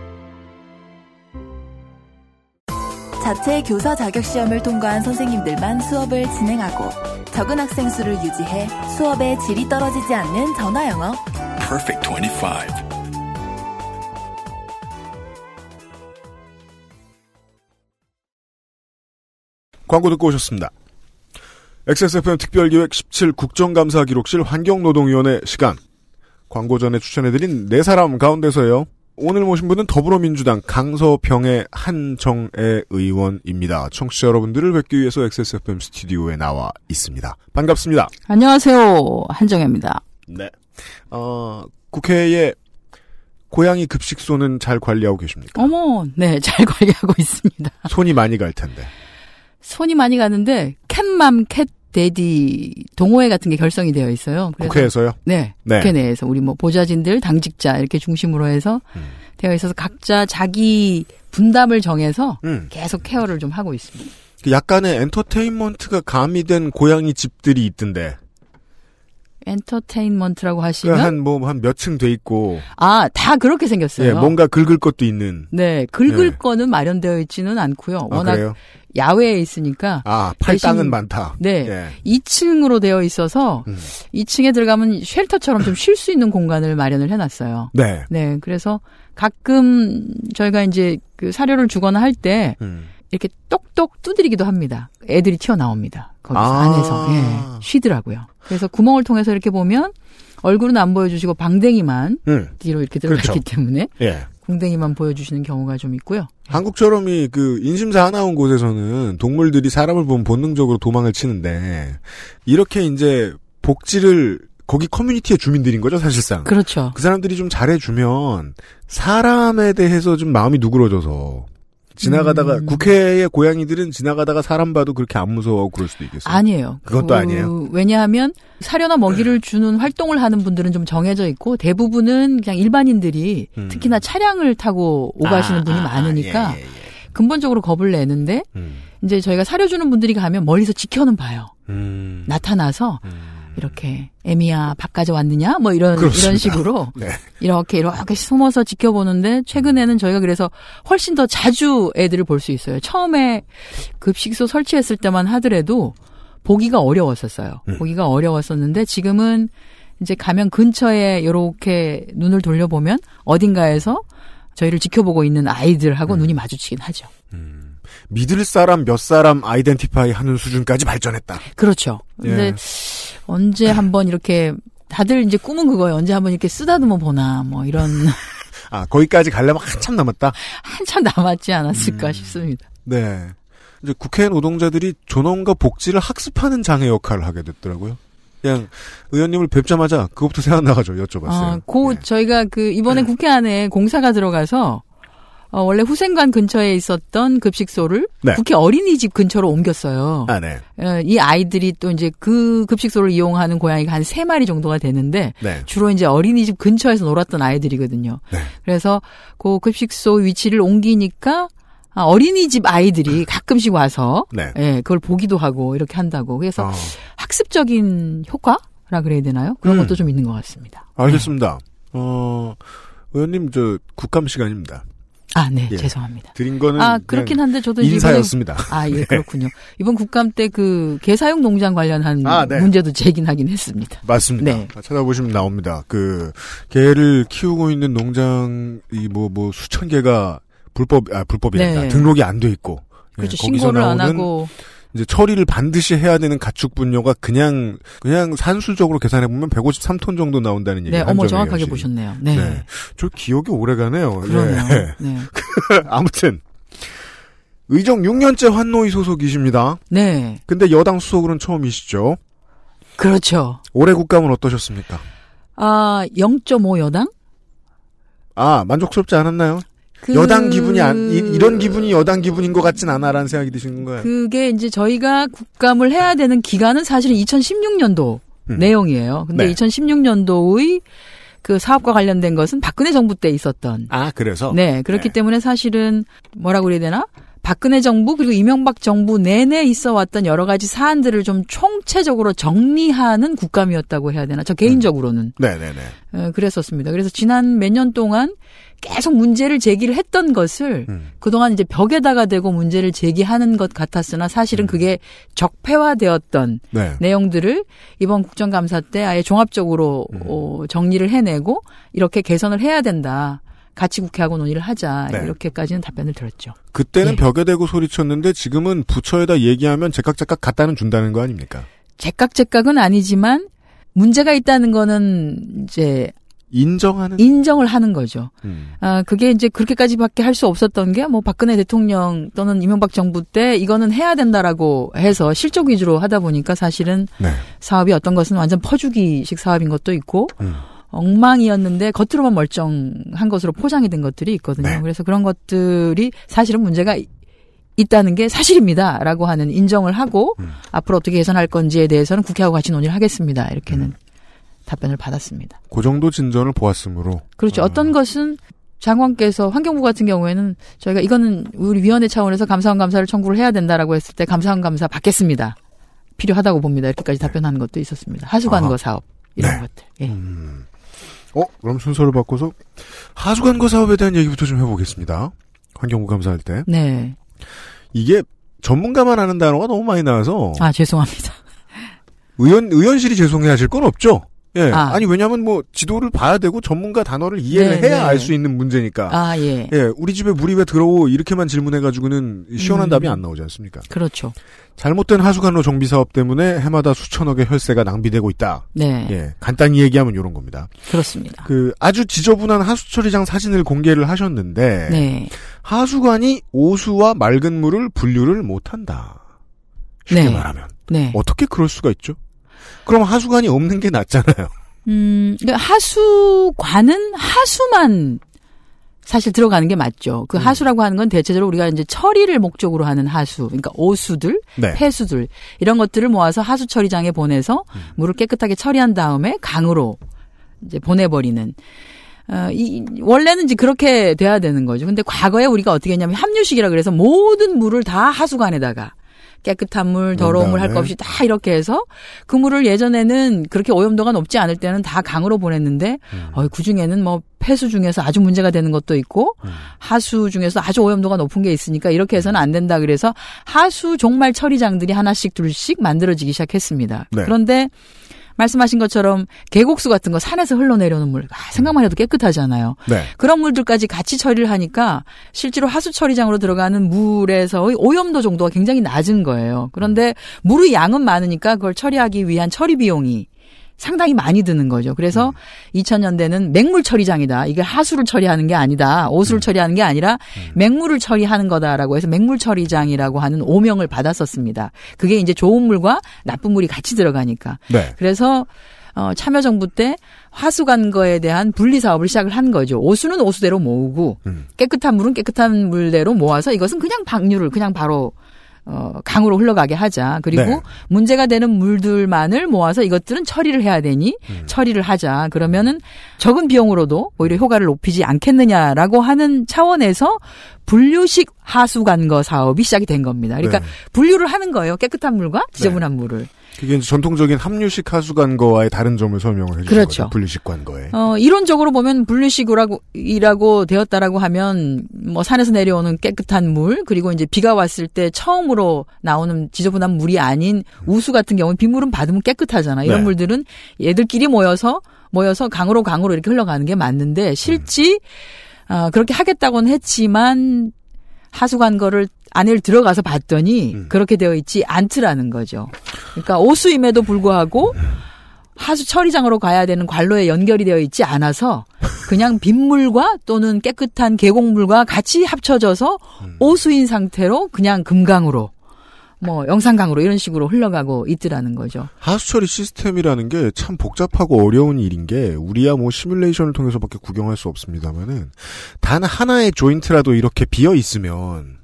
자체 교사 자격 시험을 통과한 선생님들만 수업을 진행하고 적은 학생 수를 유지해 수업의 질이 떨어지지 않는 전화 영어. Perfect 25. 광고 듣고 오셨습니다. XSFM 특별기획 17 국정감사 기록실 환경노동위원회 시간. 광고 전에 추천해드린 네 사람 가운데서요. 오늘 모신 분은 더불어민주당 강서평의 한정애 의원입니다. 청취자 여러분들을 뵙기 위해서 XSFM 스튜디오에 나와 있습니다. 반갑습니다. 안녕하세요. 한정혜입니다. 네. 어, 국회에 고양이 급식소는 잘 관리하고 계십니까? 어머, 네, 잘 관리하고 있습니다. 손이 많이 갈 텐데. 손이 많이 가는데 캣맘, 캣 데디 동호회 같은 게 결성이 되어 있어요. 국회에서요? 네, 네. 국회 내에서 우리 뭐 보좌진들, 당직자 이렇게 중심으로 해서 음. 되어 있어서 각자 자기 분담을 정해서 음. 계속 케어를 좀 하고 있습니다. 그 약간의 엔터테인먼트가 가미된 고양이 집들이 있던데. 엔터테인먼트라고 하시면 한뭐 한 몇 층 돼 있고. 아, 다 그렇게 생겼어요. 예, 뭔가 긁을 것도 있는. 네, 긁을 네. 거는 마련되어 있지는 않고요. 아, 워낙 그래요? 야외에 있으니까. 아, 팔 대신- 땅은 많다. 네. 예. 2층으로 되어 있어서 음. 2층에 들어가면 쉘터처럼 좀 쉴 수 있는 공간을 마련을 해놨어요. 네. 네, 그래서 가끔 저희가 이제 그 사료를 주거나 할때 음. 이렇게 똑똑 두드리기도 합니다. 애들이 튀어나옵니다. 거기서 아. 안에서 예, 쉬더라고요. 그래서 구멍을 통해서 이렇게 보면 얼굴은 안 보여주시고 방댕이만 음. 뒤로 이렇게 들어갔기 그렇죠. 때문에 예. 궁댕이만 보여주시는 경우가 좀 있고요. 한국처럼 이 그 인심사 하나 온 곳에서는 동물들이 사람을 보면 본능적으로 도망을 치는데 이렇게 이제 복지를 거기 커뮤니티의 주민들인 거죠 사실상. 그렇죠. 그 사람들이 좀 잘해주면 사람에 대해서 좀 마음이 누그러져서 지나가다가 음. 국회의 고양이들은 지나가다가 사람 봐도 그렇게 안 무서워하고 그럴 수도 있겠어요. 아니에요. 그것도 그, 아니에요. 왜냐하면 사료나 먹이를 주는 활동을 하는 분들은 좀 정해져 있고 대부분은 그냥 일반인들이 음. 특히나 차량을 타고 오가시는 아, 분이 아, 많으니까 예, 예, 예. 근본적으로 겁을 내는데 음. 이제 저희가 사료 주는 분들이 가면 멀리서 지켜는 봐요. 음. 나타나서 이렇게 애미야 밥 가져왔느냐 뭐 이런 그렇습니다. 이런 식으로 네. 이렇게 이렇게 숨어서 지켜보는데 최근에는 저희가 그래서 훨씬 더 자주 애들을 볼 수 있어요. 처음에 급식소 설치했을 때만 하더라도 보기가 어려웠었어요. 음. 보기가 어려웠었는데 지금은 이제 가면 근처에 이렇게 눈을 돌려보면 어딘가에서 저희를 지켜보고 있는 아이들하고 음. 눈이 마주치긴 하죠. 믿을 사람 몇 사람 아이덴티파이 하는 수준까지 발전했다. 그렇죠. 근데 예. 언제 한번 이렇게 다들 이제 꿈은 그거예요. 언제 한번 이렇게 쓰다듬어 보나 뭐 이런 아 거기까지 가려면 한참 남았다. 한참 남았지 음. 않았을까 싶습니다. 네. 이제 국회 노동자들이 존엄과 복지를 학습하는 장애 역할을 하게 됐더라고요. 그냥 의원님을 뵙자마자 그것부터 생각나가지고 여쭤봤어요. 아, 고 네. 저희가 그 이번에 국회 안에 공사가 들어가서 어, 원래 후생관 근처에 있었던 급식소를 네. 국회 어린이집 근처로 옮겼어요. 아, 네. 어, 이 아이들이 또 이제 그 급식소를 이용하는 고양이가 한 세 마리 정도가 되는데 네. 주로 이제 어린이집 근처에서 놀았던 아이들이거든요. 네. 그래서 그 급식소 위치를 옮기니까 아, 어린이집 아이들이 가끔씩 와서 네. 예, 그걸 보기도 하고 이렇게 한다고. 그래서 어, 학습적인 효과라 그래야 되나요? 그런 음. 것도 좀 있는 것 같습니다. 알겠습니다. 어, 의원님, 저, 국감 시간입니다. 아, 네, 예. 죄송합니다. 드린 거는. 아, 그렇긴 한데 저도 인사였습니다. 이번에- 아, 예, 네. 그렇군요. 이번 국감 때 그 개사용 농장 관련한 아, 네. 문제도 제기하긴 했습니다. 맞습니다. 네. 찾아보시면 나옵니다. 그, 개를 키우고 있는 농장 이 뭐, 뭐, 수천 개가 불법, 아, 불법이란다. 네. 등록이 안 돼 있고. 예, 그렇죠. 거기서 신고를 안 하고 이제 처리를 반드시 해야 되는 가축 분뇨가 그냥, 그냥 산술적으로 계산해 보면 153톤 정도 나온다는 얘기 네, 어머 정확하게 보셨네요. 네. 네. 저 기억이 오래 가네요. 그러네요. 예. 네. 아무튼. 의정 6년째 환노위 소속이십니다. 네. 근데 여당 수석으로는 처음이시죠. 그렇죠. 올해 국감은 어떠셨습니까? 아, 0.5 여당? 아, 만족스럽지 않았나요? 그- 여당 기분이 안, 이, 이런 기분이 여당 기분인 것 같진 않아라는 생각이 드시는 거예요. 그게 이제 저희가 국감을 해야 되는 기간은 사실은 2016년도 음. 내용이에요. 근데 네. 2016년도의 그 사업과 관련된 것은 박근혜 정부 때 있었던. 아, 그래서? 네, 그렇기 때문에 사실은 뭐라고 그래야 되나? 박근혜 정부 그리고 이명박 정부 내내 있어 왔던 여러 가지 사안들을 좀 총체적으로 정리하는 국감이었다고 해야 되나? 저 개인적으로는. 네 네네. 어, 그랬었습니다. 그래서 지난 몇 년 동안 계속 문제를 제기를 했던 것을 음. 그동안 이제 벽에다가 대고 문제를 제기하는 것 같았으나 사실은 그게 적폐화되었던 네. 내용들을 이번 국정감사 때 아예 종합적으로 음. 어, 정리를 해내고 이렇게 개선을 해야 된다. 같이 국회하고 논의를 하자. 네. 이렇게까지는 답변을 들었죠. 그때는 예. 벽에 대고 소리쳤는데 지금은 부처에다 얘기하면 제깍제깍 갖다는 준다는 거 아닙니까? 제깍제깍은 아니지만 문제가 있다는 거는 이제 인정하는? 인정을 하는 거죠. 음. 아, 그게 이제 그렇게까지밖에 할 수 없었던 게 뭐 박근혜 대통령 또는 이명박 정부 때 이거는 해야 된다라고 해서 실적 위주로 하다 보니까 사실은 네. 사업이 어떤 것은 완전 퍼주기식 사업인 것도 있고 음. 엉망이었는데 겉으로만 멀쩡한 것으로 포장이 된 것들이 있거든요. 네. 그래서 그런 것들이 사실은 문제가 이- 있다는 게 사실입니다라고 하는 인정을 하고 음. 앞으로 어떻게 개선할 건지에 대해서는 국회하고 같이 논의를 하겠습니다. 이렇게는 답변을 받았습니다. 그 정도 진전을 보았으므로. 그렇죠. 어떤 것은 장관께서 환경부 같은 경우에는 저희가 이거는 우리 위원회 차원에서 감사원 감사를 청구를 해야 된다라고 했을 때 감사원 감사 받겠습니다. 필요하다고 봅니다. 이렇게까지 답변하는 것도 있었습니다. 하수관거. 사업 이런 네. 것들. 예. 어, 그럼 순서를 바꿔서 하수관거 사업에 대한 얘기부터 좀 해보겠습니다. 환경부 감사할 때. 네. 이게 전문가만 아는 단어가 너무 많이 나와서 아 죄송합니다. 의원 의원실이 죄송해 하실 건 없죠. 예. 아. 아. 니 왜냐하면 뭐 지도를 봐야 되고 전문가 단어를 이해를 네, 해야 네. 알수 있는 문제니까. 아 예. 예, 우리 집에 물이 왜 들어오 이렇게만 질문해가지고는 시원한 음. 답이 안 나오지 않습니까? 그렇죠. 잘못된 하수관로 정비 사업 때문에 해마다 수천억의 혈세가 낭비되고 있다. 네. 예, 간단히 얘기하면 이런 겁니다. 그렇습니다. 그 아주 지저분한 하수처리장 사진을 공개를 하셨는데 네. 하수관이 오수와 맑은 물을 분류를 못한다. 쉽게 네. 말하면 네. 어떻게 그럴 수가 있죠? 그럼 하수관이 없는 게 낫잖아요. 음, 그러니까 하수관은 하수만 사실 들어가는 게 맞죠. 음. 그 하수라고 하는 건 대체적으로 우리가 이제 처리를 목적으로 하는 하수, 그러니까 오수들, 네. 폐수들 이런 것들을 모아서 하수 처리장에 보내서 음. 물을 깨끗하게 처리한 다음에 강으로 이제 보내버리는. 어, 이, 원래는 이제 그렇게 돼야 되는 거죠. 근데 과거에 우리가 어떻게 했냐면 합류식이라 그래서 모든 물을 다 하수관에다가 깨끗한 물, 더러운 물 할 것. 없이 다 이렇게 해서 그 물을 예전에는 그렇게 오염도가 높지 않을 때는 다 강으로 보냈는데 어, 그 중에는 뭐 폐수 중에서 아주 문제가 되는 것도 있고 하수 중에서 아주 오염도가 높은 게 있으니까 이렇게 해서는 안 된다 그래서 하수 종말 처리장들이 하나씩 둘씩 만들어지기 시작했습니다. 네. 그런데 말씀하신 것처럼 계곡수 같은 거 산에서 흘러내려오는 물 아, 생각만 해도 깨끗하잖아요. 네. 그런 물들까지 같이 처리를 하니까 실제로 하수 처리장으로 들어가는 물에서의 오염도 정도가 굉장히 낮은 거예요. 그런데 물의 양은 많으니까 그걸 처리하기 위한 처리 비용이 상당히 많이 드는 거죠. 그래서 음. 2000년대는 맹물 처리장이다. 이게 하수를 처리하는 게 아니다. 오수를 음. 처리하는 게 아니라 음. 맹물을 처리하는 거다라고 해서 맹물 처리장이라고 하는 오명을 받았었습니다. 그게 이제 좋은 물과 나쁜 물이 같이 들어가니까. 네. 그래서 어, 참여정부 때 화수관 거에 대한 분리 사업을 시작을 한 거죠. 오수는 오수대로 모으고 음. 깨끗한 물은 깨끗한 물대로 모아서 이것은 그냥 방류를 그냥 바로 어, 강으로 흘러가게 하자. 그리고 네. 문제가 되는 물들만을 모아서 이것들은 처리를 해야 되니 음. 처리를 하자. 그러면은 적은 비용으로도 오히려 효과를 높이지 않겠느냐라고 하는 차원에서 분류식 하수관거 사업이 시작이 된 겁니다. 그러니까 네. 분류를 하는 거예요. 깨끗한 물과 지저분한 네. 물을. 그게 이제 전통적인 합류식 하수관거와의 다른 점을 설명을 해주신 그렇죠. 거죠. 분류식 관거에. 어, 이론적으로 보면 분류식이라고 이라고 되었다라고 하면 뭐 산에서 내려오는 깨끗한 물 그리고 이제 비가 왔을 때 처음으로 나오는 지저분한 물이 아닌 우수 같은 경우는 빗물은 받으면 깨끗하잖아. 이런 네. 물들은 얘들끼리 모여서 모여서 강으로 강으로 이렇게 흘러가는 게 맞는데 실지 음. 어, 그렇게 하겠다고는 했지만 하수관 거를 안에 들어가서 봤더니 음. 그렇게 되어 있지 않더라는 거죠. 그러니까 오수임에도 불구하고 하수 처리장으로 가야 되는 관로에 연결이 되어 있지 않아서 그냥 빗물과 또는 깨끗한 계곡물과 같이 합쳐져서 음. 오수인 상태로 그냥 금강으로 뭐 영산강으로 이런 식으로 흘러가고 있더라는 거죠. 하수처리 시스템이라는 게 참 복잡하고 어려운 일인 게 우리야 뭐 시뮬레이션을 통해서밖에 구경할 수 없습니다만은 단 하나의 조인트라도 이렇게 비어 있으면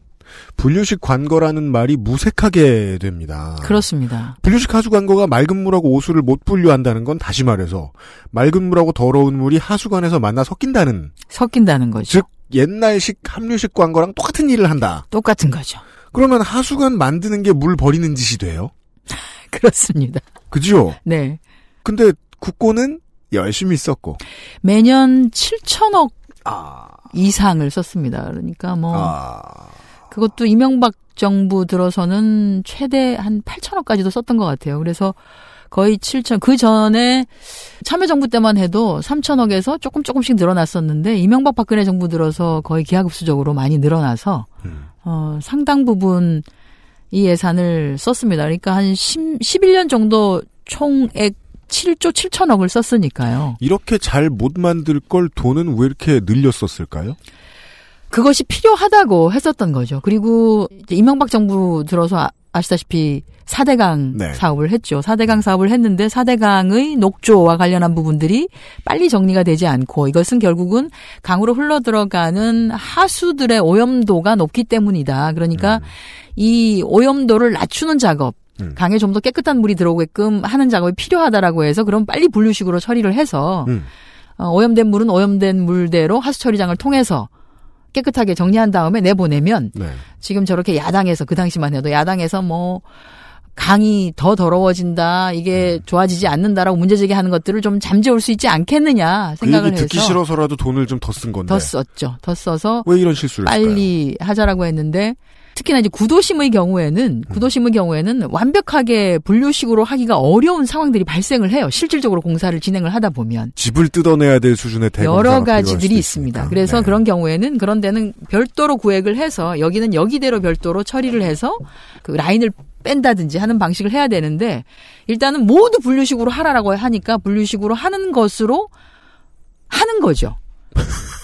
분류식 관거라는 말이 무색하게 됩니다. 그렇습니다. 분류식 하수 관거가 맑은 물하고 오수를 못 분류한다는 건 다시 말해서 맑은 물하고 더러운 물이 하수관에서 만나 섞인다는 섞인다는 거죠. 즉 옛날식 함류식 관거랑 똑같은 일을 한다. 똑같은 거죠. 그러면 하수관 만드는 게 물 버리는 짓이 돼요? 그렇습니다. 그죠? 네. 근데 국고는 열심히 썼고 매년 7천억 아... 이상을 썼습니다. 그러니까 뭐 아... 그것도 이명박 정부 들어서는 최대 한 8천억까지도 썼던 것 같아요. 그래서 거의 7천 그 전에 참여정부 때만 해도 3천억에서 조금 조금씩 늘어났었는데 이명박 박근혜 정부 들어서 거의 기하급수적으로 많이 늘어나서 음. 어, 상당 부분 이 예산을 썼습니다. 그러니까 한 10, 11년 정도 총액 7조 7천억을 썼으니까요. 이렇게 잘 못 만들 걸 돈은 왜 이렇게 늘렸었을까요? 그것이 필요하다고 했었던 거죠. 그리고 이명박 정부 들어서 아, 시다시피 4대강 네. 사업을 했죠. 4대강 사업을 했는데 4대강의 녹조와 관련한 부분들이 빨리 정리가 되지 않고 이것은 결국은 강으로 흘러 들어가는 하수들의 오염도가 높기 때문이다. 그러니까 음. 이 오염도를 낮추는 작업 음. 강에 좀 더 깨끗한 물이 들어오게끔 하는 작업이 필요하다라고 해서 그럼 빨리 분류식으로 처리를 해서 음. 어, 오염된 물은 오염된 물대로 하수 처리장을 통해서 깨끗하게 정리한 다음에 내보내면 네. 지금 저렇게 야당에서 그 당시만 해도 야당에서 뭐 강이 더 더러워진다 이게 음. 좋아지지 않는다라고 문제 제기하는 것들을 좀 잠재울 수 있지 않겠느냐 생각을 그 해서 듣기 싫어서라도 돈을 좀 더 쓴 건데 더 썼죠 더 써서 왜 이런 실수를 빨리 했을까요? 하자라고 했는데 특히나 이제 구도심의 경우에는 음. 구도심의 경우에는 완벽하게 분류식으로 하기가 어려운 상황들이 발생을 해요. 실질적으로 공사를 진행을 하다 보면 집을 뜯어내야 될 수준의 여러 가지들이 있습니다. 그래서 네. 그런 경우에는 그런 데는 별도로 구획을 해서 여기는 여기대로 별도로 처리를 해서 그 라인을 뺀다든지 하는 방식을 해야 되는데 일단은 모두 분류식으로 하라라고 하니까 분류식으로 하는 것으로 하는 거죠.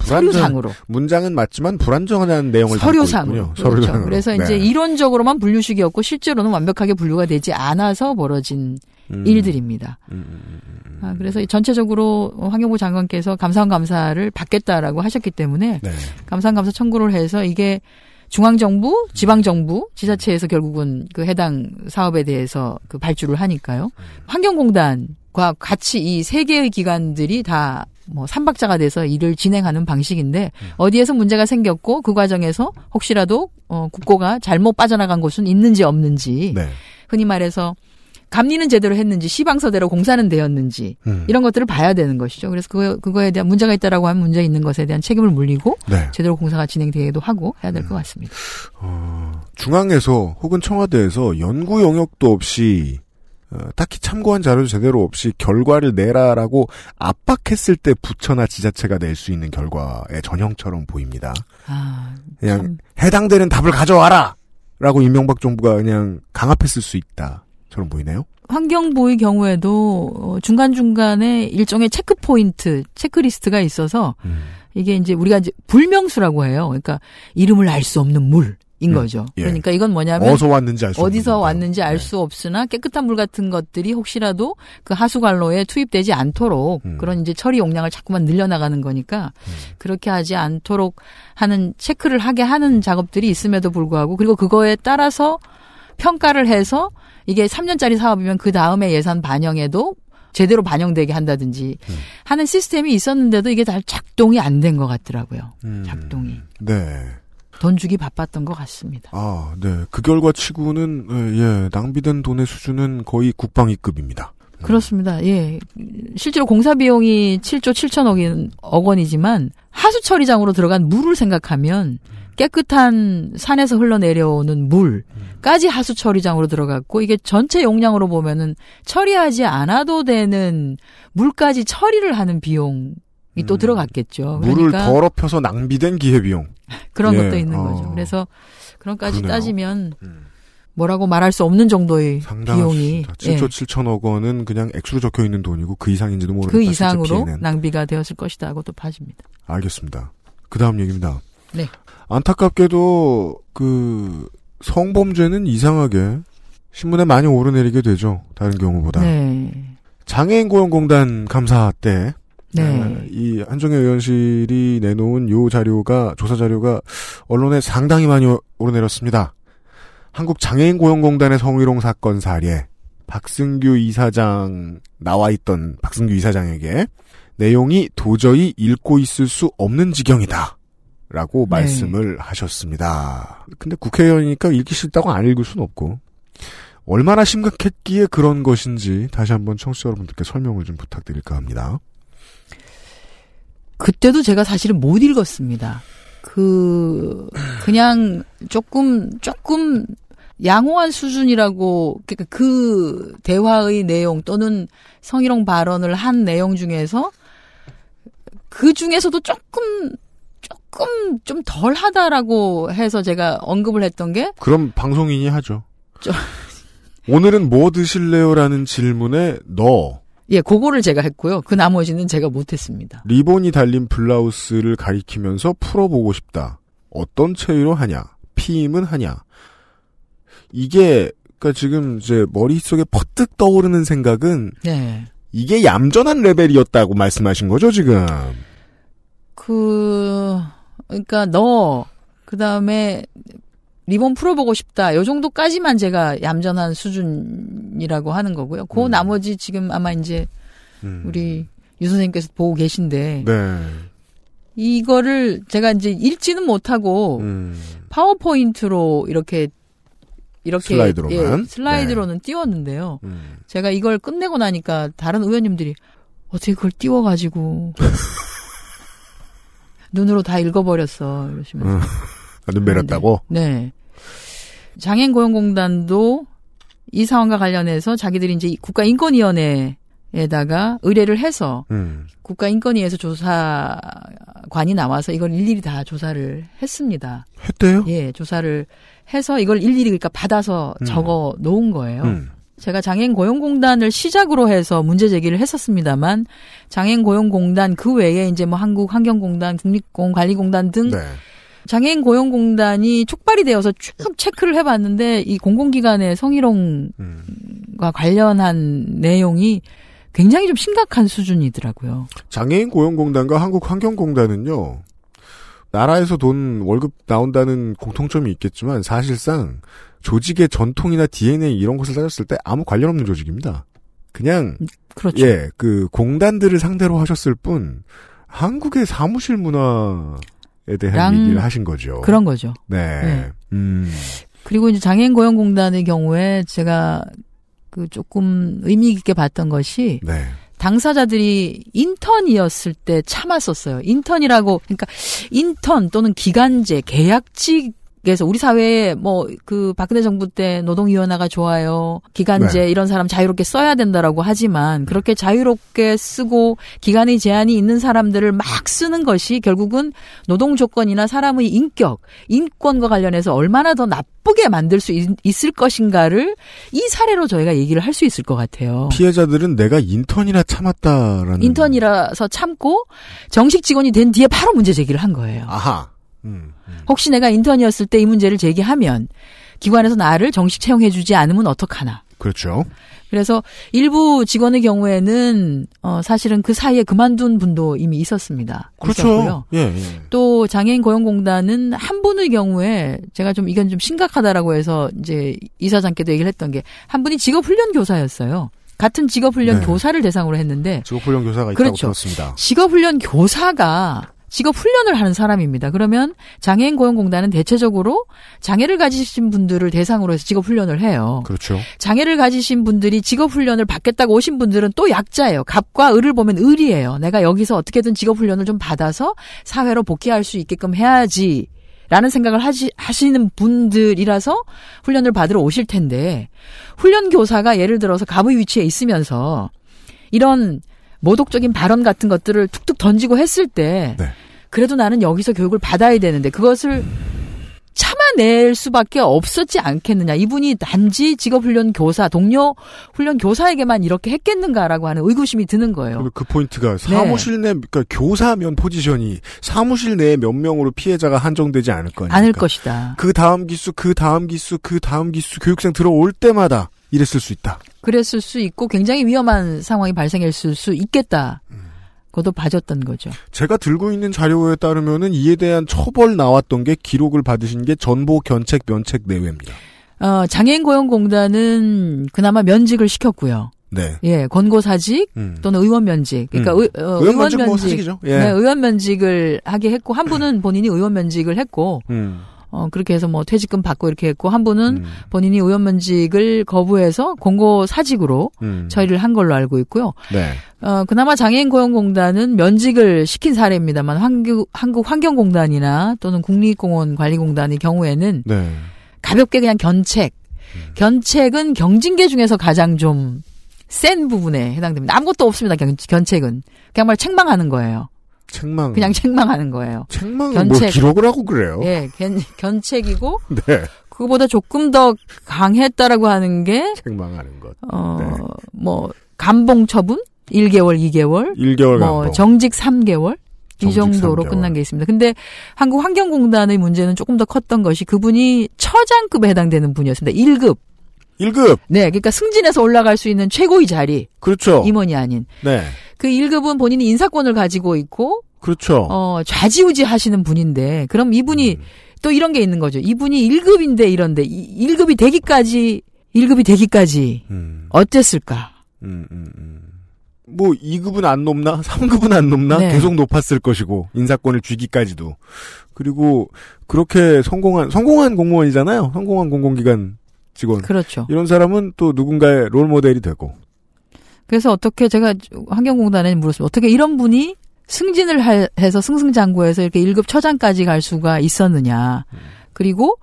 서류상으로 문장은 맞지만 불안정하다는 내용을 서류상으로 그렇죠. 서류상으로. 그래서 네. 이제 이론적으로만 분류식이었고 실제로는 완벽하게 분류가 되지 않아서 벌어진 음. 일들입니다. 음, 음, 음, 아, 그래서 전체적으로 환경부 장관께서 감사원 감사를 받겠다라고 하셨기 때문에 네. 감사원 감사 청구를 해서 이게 중앙정부, 지방정부, 지자체에서 결국은 그 해당 사업에 대해서 그 발주를 하니까요. 환경공단과 같이 이 세 개의 기관들이 다 뭐 삼박자가 돼서 일을 진행하는 방식인데 음. 어디에서 문제가 생겼고 그 과정에서 혹시라도 어 국고가 잘못 빠져나간 곳은 있는지 없는지 네. 흔히 말해서 감리는 제대로 했는지 시방서대로 공사는 되었는지 음. 이런 것들을 봐야 되는 것이죠. 그래서 그거 그거에 대한 문제가 있다라고 하면 문제 있는 것에 대한 책임을 물리고 네. 제대로 공사가 진행되기도 하고 해야 될것 음. 같습니다. 어, 중앙에서 혹은 청와대에서 연구 영역도 없이 어, 딱히 참고한 자료도 제대로 없이 결과를 내라라고 압박했을 때 부처나 지자체가 낼 수 있는 결과의 전형처럼 보입니다. 아, 그냥 해당되는 답을 가져와라! 라고 이명박 정부가 그냥 강압했을 수 있다. 저는 보이네요. 환경부의 경우에도 어, 중간중간에 일종의 체크 포인트, 체크리스트가 있어서 음. 이게 이제 우리가 이제 불명수라고 해요. 그러니까 이름을 알 수 없는 물 인 음, 거죠. 예. 그러니까 이건 뭐냐면 어디서 왔는지 알수 어디서 없는 왔는지 알수 없으나 깨끗한 물 같은 것들이 혹시라도 그 하수관로에 투입되지 않도록 음. 그런 이제 처리 용량을 자꾸만 늘려나가는 거니까 그렇게 하지 않도록 하는 체크를 하게 하는 작업들이 있음에도 불구하고 그리고 그거에 따라서 평가를 해서 이게 3년짜리 사업이면 그 다음에 예산 반영에도 제대로 반영되게 한다든지 음. 하는 시스템이 있었는데도 이게 잘 작동이 안 된 것 같더라고요. 음. 작동이. 네. 돈 주기 바빴던 것 같습니다. 아, 네. 그 결과 치고는 예, 예, 낭비된 돈의 수준은 거의 국방위급입니다. 그렇습니다. 예. 실제로 공사 비용이 7조 7천억 억 원이지만 하수 처리장으로 들어간 물을 생각하면 깨끗한 산에서 흘러내려오는 물까지 하수 처리장으로 들어갔고 이게 전체 용량으로 보면은 처리하지 않아도 되는 물까지 처리를 하는 비용 이또 들어갔겠죠. 물을 그러니까 더럽혀서 낭비된 기회비용. 그런 예, 것도 있는 어. 거죠. 그래서 그런까지 그러네요. 음. 따지면 뭐라고 말할 수 없는 정도의 비용이 상당합니다. 예, 7조 7천억 원은 그냥 액수로 적혀 있는 돈이고 그 이상인지도 모르겠다. 그 이상으로. 낭비가 되었을 것이다 하고 또 봐집니다. 알겠습니다. 그 다음 얘기입니다. 네. 안타깝게도 그 성범죄는 이상하게 신문에 많이 오르내리게 되죠. 다른 경우보다. 네. 장애인 고용공단 감사 때. 네. 에, 이 한정혜 의원실이 내놓은 요 자료가 조사 자료가 언론에 상당히 많이 오- 오르내렸습니다. 한국 장애인 고용공단의 성희롱 사건 사례 박승규 이사장 나와 있던 박승규 이사장에게 내용이 도저히 읽고 있을 수 없는 지경이다. 라고 네. 말씀을 하셨습니다. 근데 국회의원이니까 읽기 싫다고 안 읽을 수는 없고 얼마나 심각했기에 그런 것인지 다시 한번 청취자 여러분들께 설명을 좀 부탁드릴까 합니다. 그때도 제가 사실은 못 읽었습니다. 그 그냥 조금 조금 양호한 수준이라고 그러니까 그 대화의 내용 또는 성희롱 발언을 한 내용 중에서 그 중에서도 조금 조금 좀 덜하다라고 해서 제가 언급을 했던 게 그럼 방송인이 하죠. 좀- 오늘은 뭐 드실래요라는 질문에 너 예, 그거를 제가 했고요. 그 나머지는 제가 못했습니다. 리본이 달린 블라우스를 가리키면서 풀어보고 싶다. 어떤 체위로 하냐? 피임은 하냐? 이게 그러니까 지금 이제 머릿속에 퍼뜩 떠오르는 생각은 네. 이게 얌전한 레벨이었다고 말씀하신 거죠, 지금. 그 그러니까 너 그다음에 리본 풀어보고 싶다. 요 정도까지만 제가 얌전한 수준이라고 하는 거고요. 그 나머지 지금 아마 이제 우리 유 선생님께서 보고 계신데 네. 이거를 제가 이제 읽지는 못하고 음. 파워포인트로 이렇게 이렇게 슬라이드로만? 네. 예, 슬라이드로는 띄웠는데요. 제가 이걸 끝내고 나니까 다른 의원님들이 어떻게 그걸 띄워가지고 눈으로 다 읽어버렸어 이러시면서 음. 눈 매렸다고? 네. 장애인 고용공단도 이 사안과 관련해서 자기들이 이제 국가인권위원회에다가 의뢰를 해서 음. 국가인권위에서 조사관이 나와서 이걸 일일이 다 조사를 했습니다. 했대요? 예, 조사를 해서 이걸 일일이 그러니까 받아서 음. 적어 놓은 거예요. 음. 제가 장애인 고용공단을 시작으로 해서 문제 제기를 했었습니다만 장애인 고용공단 그 외에 이제 뭐 한국 환경공단, 국립공관리공단 등 네. 장애인 고용공단이 촉발이 되어서 쭉 체크를 해봤는데 이 공공기관의 성희롱과 관련한 내용이 굉장히 좀 심각한 수준이더라고요. 장애인 고용공단과 한국환경공단은요, 나라에서 돈 월급 나온다는 공통점이 있겠지만 사실상 조직의 전통이나 DNA 이런 것을 따졌을 때 아무 관련 없는 조직입니다. 그냥 그렇죠. 예, 그 공단들을 상대로 하셨을 뿐 한국의 사무실 문화에 대한 랑- 얘기를 하신 거죠. 그런 거죠. 네. 네. 음. 그리고 이제 장애인 고용공단의 경우에 제가 그 조금 의미 깊게 봤던 것이 네. 당사자들이 인턴이었을 때 참았었어요. 인턴이라고 그러니까 인턴 또는 기간제 계약직 그래서 우리 사회에 뭐 그 박근혜 정부 때 노동위원회가 좋아요. 기간제 네. 이런 사람 자유롭게 써야 된다라고 하지만 그렇게 자유롭게 쓰고 기간의 제한이 있는 사람들을 막 쓰는 것이 결국은 노동 조건이나 사람의 인격, 인권과 관련해서 얼마나 더 나쁘게 만들 수 있, 있을 것인가를 이 사례로 저희가 얘기를 할 수 있을 것 같아요. 피해자들은 내가 인턴이나 참았다라는. 인턴이라서 참고 정식 직원이 된 뒤에 바로 문제 제기를 한 거예요. 아하. 혹시 내가 인턴이었을 때 이 문제를 제기하면 기관에서 나를 정식 채용해주지 않으면 어떡하나. 그렇죠. 그래서 일부 직원의 경우에는 어 사실은 그 사이에 그만둔 분도 이미 있었습니다. 그렇죠. 예, 예. 또 장애인 고용공단은 한 분의 경우에 제가 좀 이건 좀 심각하다라고 해서 이제 이사장께도 얘기를 했던 게 한 분이 직업훈련 교사였어요. 같은 직업훈련 네. 교사를 대상으로 했는데 직업훈련 교사가 있다고 그렇죠. 들었습니다. 직업훈련 교사가 직업 훈련을 하는 사람입니다. 그러면 장애인 고용공단은 대체적으로 장애를 가지신 분들을 대상으로 해서 직업 훈련을 해요. 그렇죠. 장애를 가지신 분들이 직업 훈련을 받겠다고 오신 분들은 또 약자예요. 갑과 을을 보면 을이에요. 내가 여기서 어떻게든 직업 훈련을 좀 받아서 사회로 복귀할 수 있게끔 해야지. 라는 생각을 하시, 하시는 분들이라서 훈련을 받으러 오실 텐데, 훈련 교사가 예를 들어서 갑의 위치에 있으면서 이런 모독적인 발언 같은 것들을 툭툭 던지고 했을 때, 네. 그래도 나는 여기서 교육을 받아야 되는데, 그것을 참아낼 수밖에 없었지 않겠느냐. 이분이 단지 직업훈련 교사, 동료 훈련 교사에게만 이렇게 했겠는가라고 하는 의구심이 드는 거예요. 그 포인트가 사무실 내, 그러니까 교사면 포지션이 사무실 내에 몇 명으로 피해자가 한정되지 않을 거니까. 않을 것이다. 그 다음 기수, 그 다음 기수, 그 다음 기수 교육생 들어올 때마다 이랬을 수 있다. 그랬을 수 있고 굉장히 위험한 상황이 발생했을 수 있겠다. 그것도 봐줬던 거죠. 제가 들고 있는 자료에 따르면은 이에 대한 처벌 나왔던 게 기록을 받으신 게 전보 견책 면책 내외입니다. 어, 장애인 고용공단은 그나마 면직을 시켰고요. 네. 예, 권고사직 음. 또는 의원 면직. 그러니까 음. 의, 어, 의원 면직 뭐. 예. 네, 의원 면직을 하게 했고 한 분은 본인이 의원 면직을 했고 음. 어, 그렇게 해서 뭐 퇴직금 받고 이렇게 했고 한 분은 본인이 의원 면직을 거부해서 공고 사직으로 음. 처리를 한 걸로 알고 있고요. 네. 어, 그나마 장애인 고용공단은 면직을 시킨 사례입니다만 한국, 한국 환경공단이나 또는 국립공원 관리공단의 경우에는 네. 가볍게 그냥 견책. 견책은 경징계 중에서 가장 좀센 부분에 해당됩니다. 아무것도 없습니다. 견, 견책은. 그냥 말 책망하는 거예요. 책망. 그냥 책망하는 거예요. 책망은 뭐 기록을 하고 그래요. 예, 견, 견책이고 네. 그거보다 조금 더 강했다라고 하는 게 책망하는 것. 어, 네. 뭐 감봉 처분 1개월, 2개월, 1개월 뭐 감봉. 정직 3개월 이 정도로 3개월. 끝난 게 있습니다. 근데 한국 환경공단의 문제는 조금 더 컸던 것이 그분이 처장급에 해당되는 분이었습니다. 1급. 1급. 네, 그러니까 승진해서 올라갈 수 있는 최고의 자리. 그렇죠. 임원이 아닌. 네. 그 1급은 본인이 인사권을 가지고 있고 그렇죠. 어, 좌지우지 하시는 분인데, 그럼 이분이 음. 또 이런 게 있는 거죠. 이분이 1급인데 이런데, 1급이 되기까지, 1급이 되기까지, 어땠을까? 음, 음, 음. 뭐 2급은 안 높나? 3급은 안 높나? 네. 계속 높았을 것이고 인사권을 쥐기까지도. 그리고 그렇게 성공한 성공한 공무원이잖아요. 성공한 공공기관 직원. 그렇죠. 이런 사람은 또 누군가의 롤 모델이 되고. 그래서 어떻게 제가 환경공단에 물었습니다. 어떻게 이런 분이 승진을 하- 해서 승승장구해서 이렇게 1급 처장까지 갈 수가 있었느냐. 그리고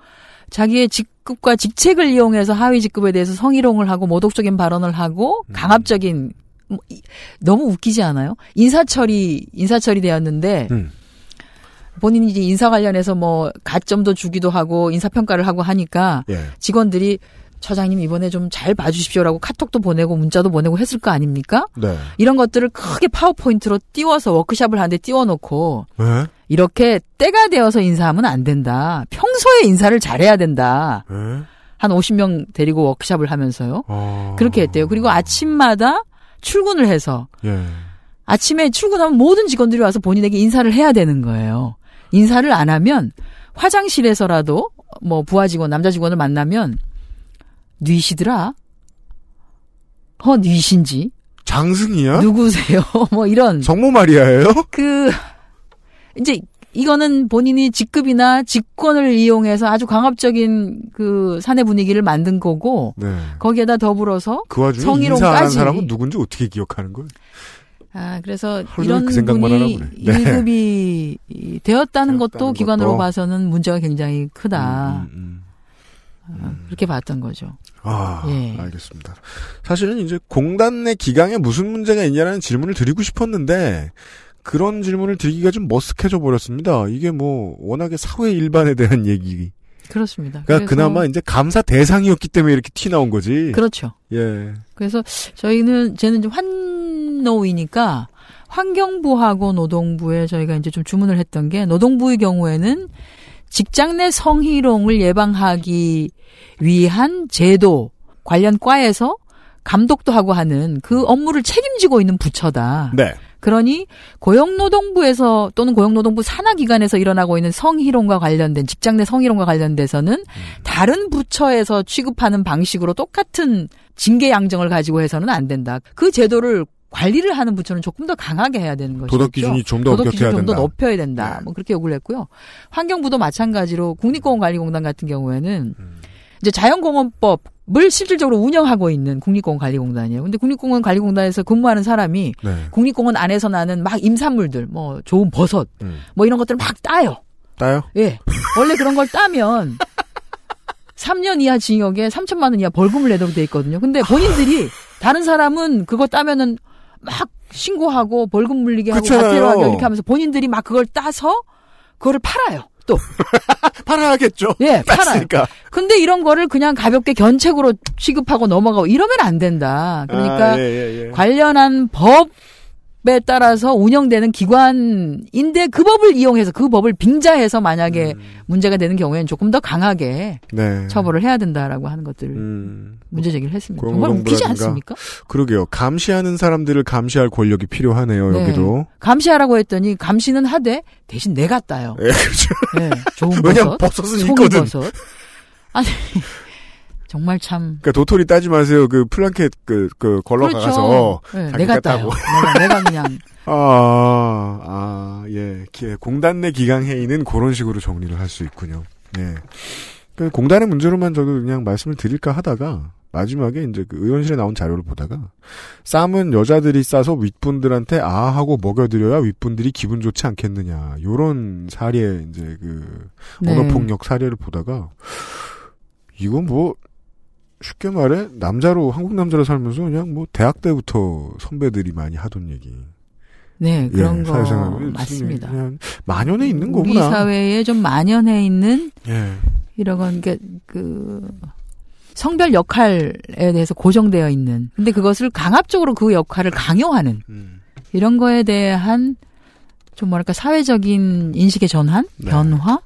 자기의 직급과 직책을 이용해서 하위 직급에 대해서 성희롱을 하고 모독적인 발언을 하고 강압적인 뭐, 이- 너무 웃기지 않아요? 인사 처리 인사 처리 되었는데 음. 본인이 이제 인사 관련해서 뭐 가점도 주기도 하고 인사 평가를 하고 하니까 예. 직원들이 처장님 이번에 좀 잘 봐주십시오라고 카톡도 보내고 문자도 보내고 했을 거 아닙니까? 네. 이런 것들을 크게 파워포인트로 띄워서 워크샵을 하는데 띄워놓고 네? 이렇게 때가 되어서 인사하면 안 된다. 평소에 인사를 잘해야 된다. 네? 한 50명 데리고 워크샵을 하면서요. 어. 그렇게 했대요. 그리고 아침마다 출근을 해서 예. 아침에 출근하면 모든 직원들이 와서 본인에게 인사를 해야 되는 거예요. 인사를 안 하면 화장실에서라도 뭐 부하 직원, 남자 직원을 만나면 뉘시더라. 어, 뉘신지. 장승이야? 누구세요? 뭐 이런. 정모 마리아예요? 그 이제 이거는 본인이 직급이나 직권을 이용해서 아주 강압적인 그 사내 분위기를 만든 거고 네. 거기에다 더불어서 그 와중에 성희롱까지 사람은 누군지 어떻게 기억하는 거예요? 아, 그래서 이런 그 분이. 네. 1급이 되었다는 것도 기관으로 것도. 봐서는 문제가 굉장히 크다. 음, 아, 그렇게 봤던 거죠. 아, 예. 알겠습니다. 사실은 이제 공단 내 기강에 무슨 문제가 있냐라는 질문을 드리고 싶었는데 그런 질문을 드리기가 좀 머쓱해져 버렸습니다. 이게 뭐 워낙에 사회 일반에 대한 얘기. 그렇습니다. 그러니까 그나마 이제 감사 대상이었기 때문에 이렇게 티 나온 거지. 그렇죠. 예. 그래서 저희는 저는 이제 환노위니까 환경부하고 노동부에 저희가 이제 좀 주문을 했던 게 노동부의 경우에는 직장 내 성희롱을 예방하기 위한 제도 관련 과에서 감독도 하고 하는 그 업무를 책임지고 있는 부처다. 네. 그러니 고용노동부에서 또는 고용노동부 산하기관에서 일어나고 있는 성희롱과 관련된 직장 내 성희롱과 관련돼서는 다른 부처에서 취급하는 방식으로 똑같은 징계 양정을 가지고 해서는 안 된다. 그 제도를 관리를 하는 부처는 조금 더 강하게 해야 되는 것이죠. 도덕 기준이 좀 더 도덕 엄격해야 기준을 좀더. 높여야 된다. 뭐 그렇게 요구를 했고요. 환경부도 마찬가지로 국립공원관리공단 같은 경우에는 이제 자연공원법을 실질적으로 운영하고 있는 국립공원관리공단이에요. 근데 국립공원관리공단에서 근무하는 사람이 네. 국립공원 안에서 나는 막 임산물들, 뭐 좋은 버섯, 음. 뭐 이런 것들을 막 따요. 따요? 예. 원래 그런 걸 따면 3년 이하 징역에 3천만 원 이하 벌금을 내도록 돼 있거든요. 근데 본인들이 다른 사람은 그거 따면은 막 신고하고 벌금 물리게 하고 그렇잖아요. 과태료 하고 이렇게 하면서 본인들이 막 그걸 따서 그거를 팔아요. 또. 팔아야겠죠. 예, 팔아요. 땄으니까. 근데 이런 거를 그냥 가볍게 견책으로 취급하고 넘어가고 이러면 안 된다. 그러니까 아, 예, 예, 예. 관련한 법 에 따라서 운영되는 기관인데 그 법을 이용해서 그 법을 빙자해서 만약에 음. 문제가 되는 경우에는 조금 더 강하게 네. 처벌을 해야 된다라고 하는 것들을 음. 문제 제기를 했습니다. 정말 웃기지. 않습니까? 그러게요. 감시하는 사람들을 감시할 권력이 필요하네요. 네. 여기도. 감시하라라고 했더니 감시는 하되 대신 내가 따요. 예, 그렇죠. 네, 좋은 왜냐면 버섯, 버섯은 있거든. 송이버섯. 아니 정말 참 그러니까 도토리 따지 마세요. 그 플랑켓 그, 그 걸러 그렇죠. 가서 네, 내가. 따고. 내가, 내가 그냥 아, 아, 예. 기- 공단 내 기강 회의는 그런 식으로 정리를 할 수 있군요. 예. 그 공단의 문제로만 저도 그냥 말씀을 드릴까 하다가 마지막에 이제 그 의원실에 나온 자료를 보다가 쌈은 여자들이 싸서 윗분들한테 아 하고 먹여드려야 윗분들이 기분 좋지 않겠느냐 요런 사례 이제 그 네. 언어 폭력 사례를 보다가 이건 뭐 쉽게 말해 남자로 한국 남자로 살면서 그냥 뭐 대학 때부터 선배들이 많이 하던 얘기. 네 그런 예, 거 사회생활. 맞습니다. 그냥 만연해 있는 우리 거구나. 사회에 좀 만연해 있는 예. 이런 건, 그, 그, 성별 역할에 대해서 고정되어 있는. 근데 그것을 강압적으로 그 역할을 강요하는. 음. 이런 거에 대한 좀 뭐랄까 사회적인 인식의 전환, 네. 변화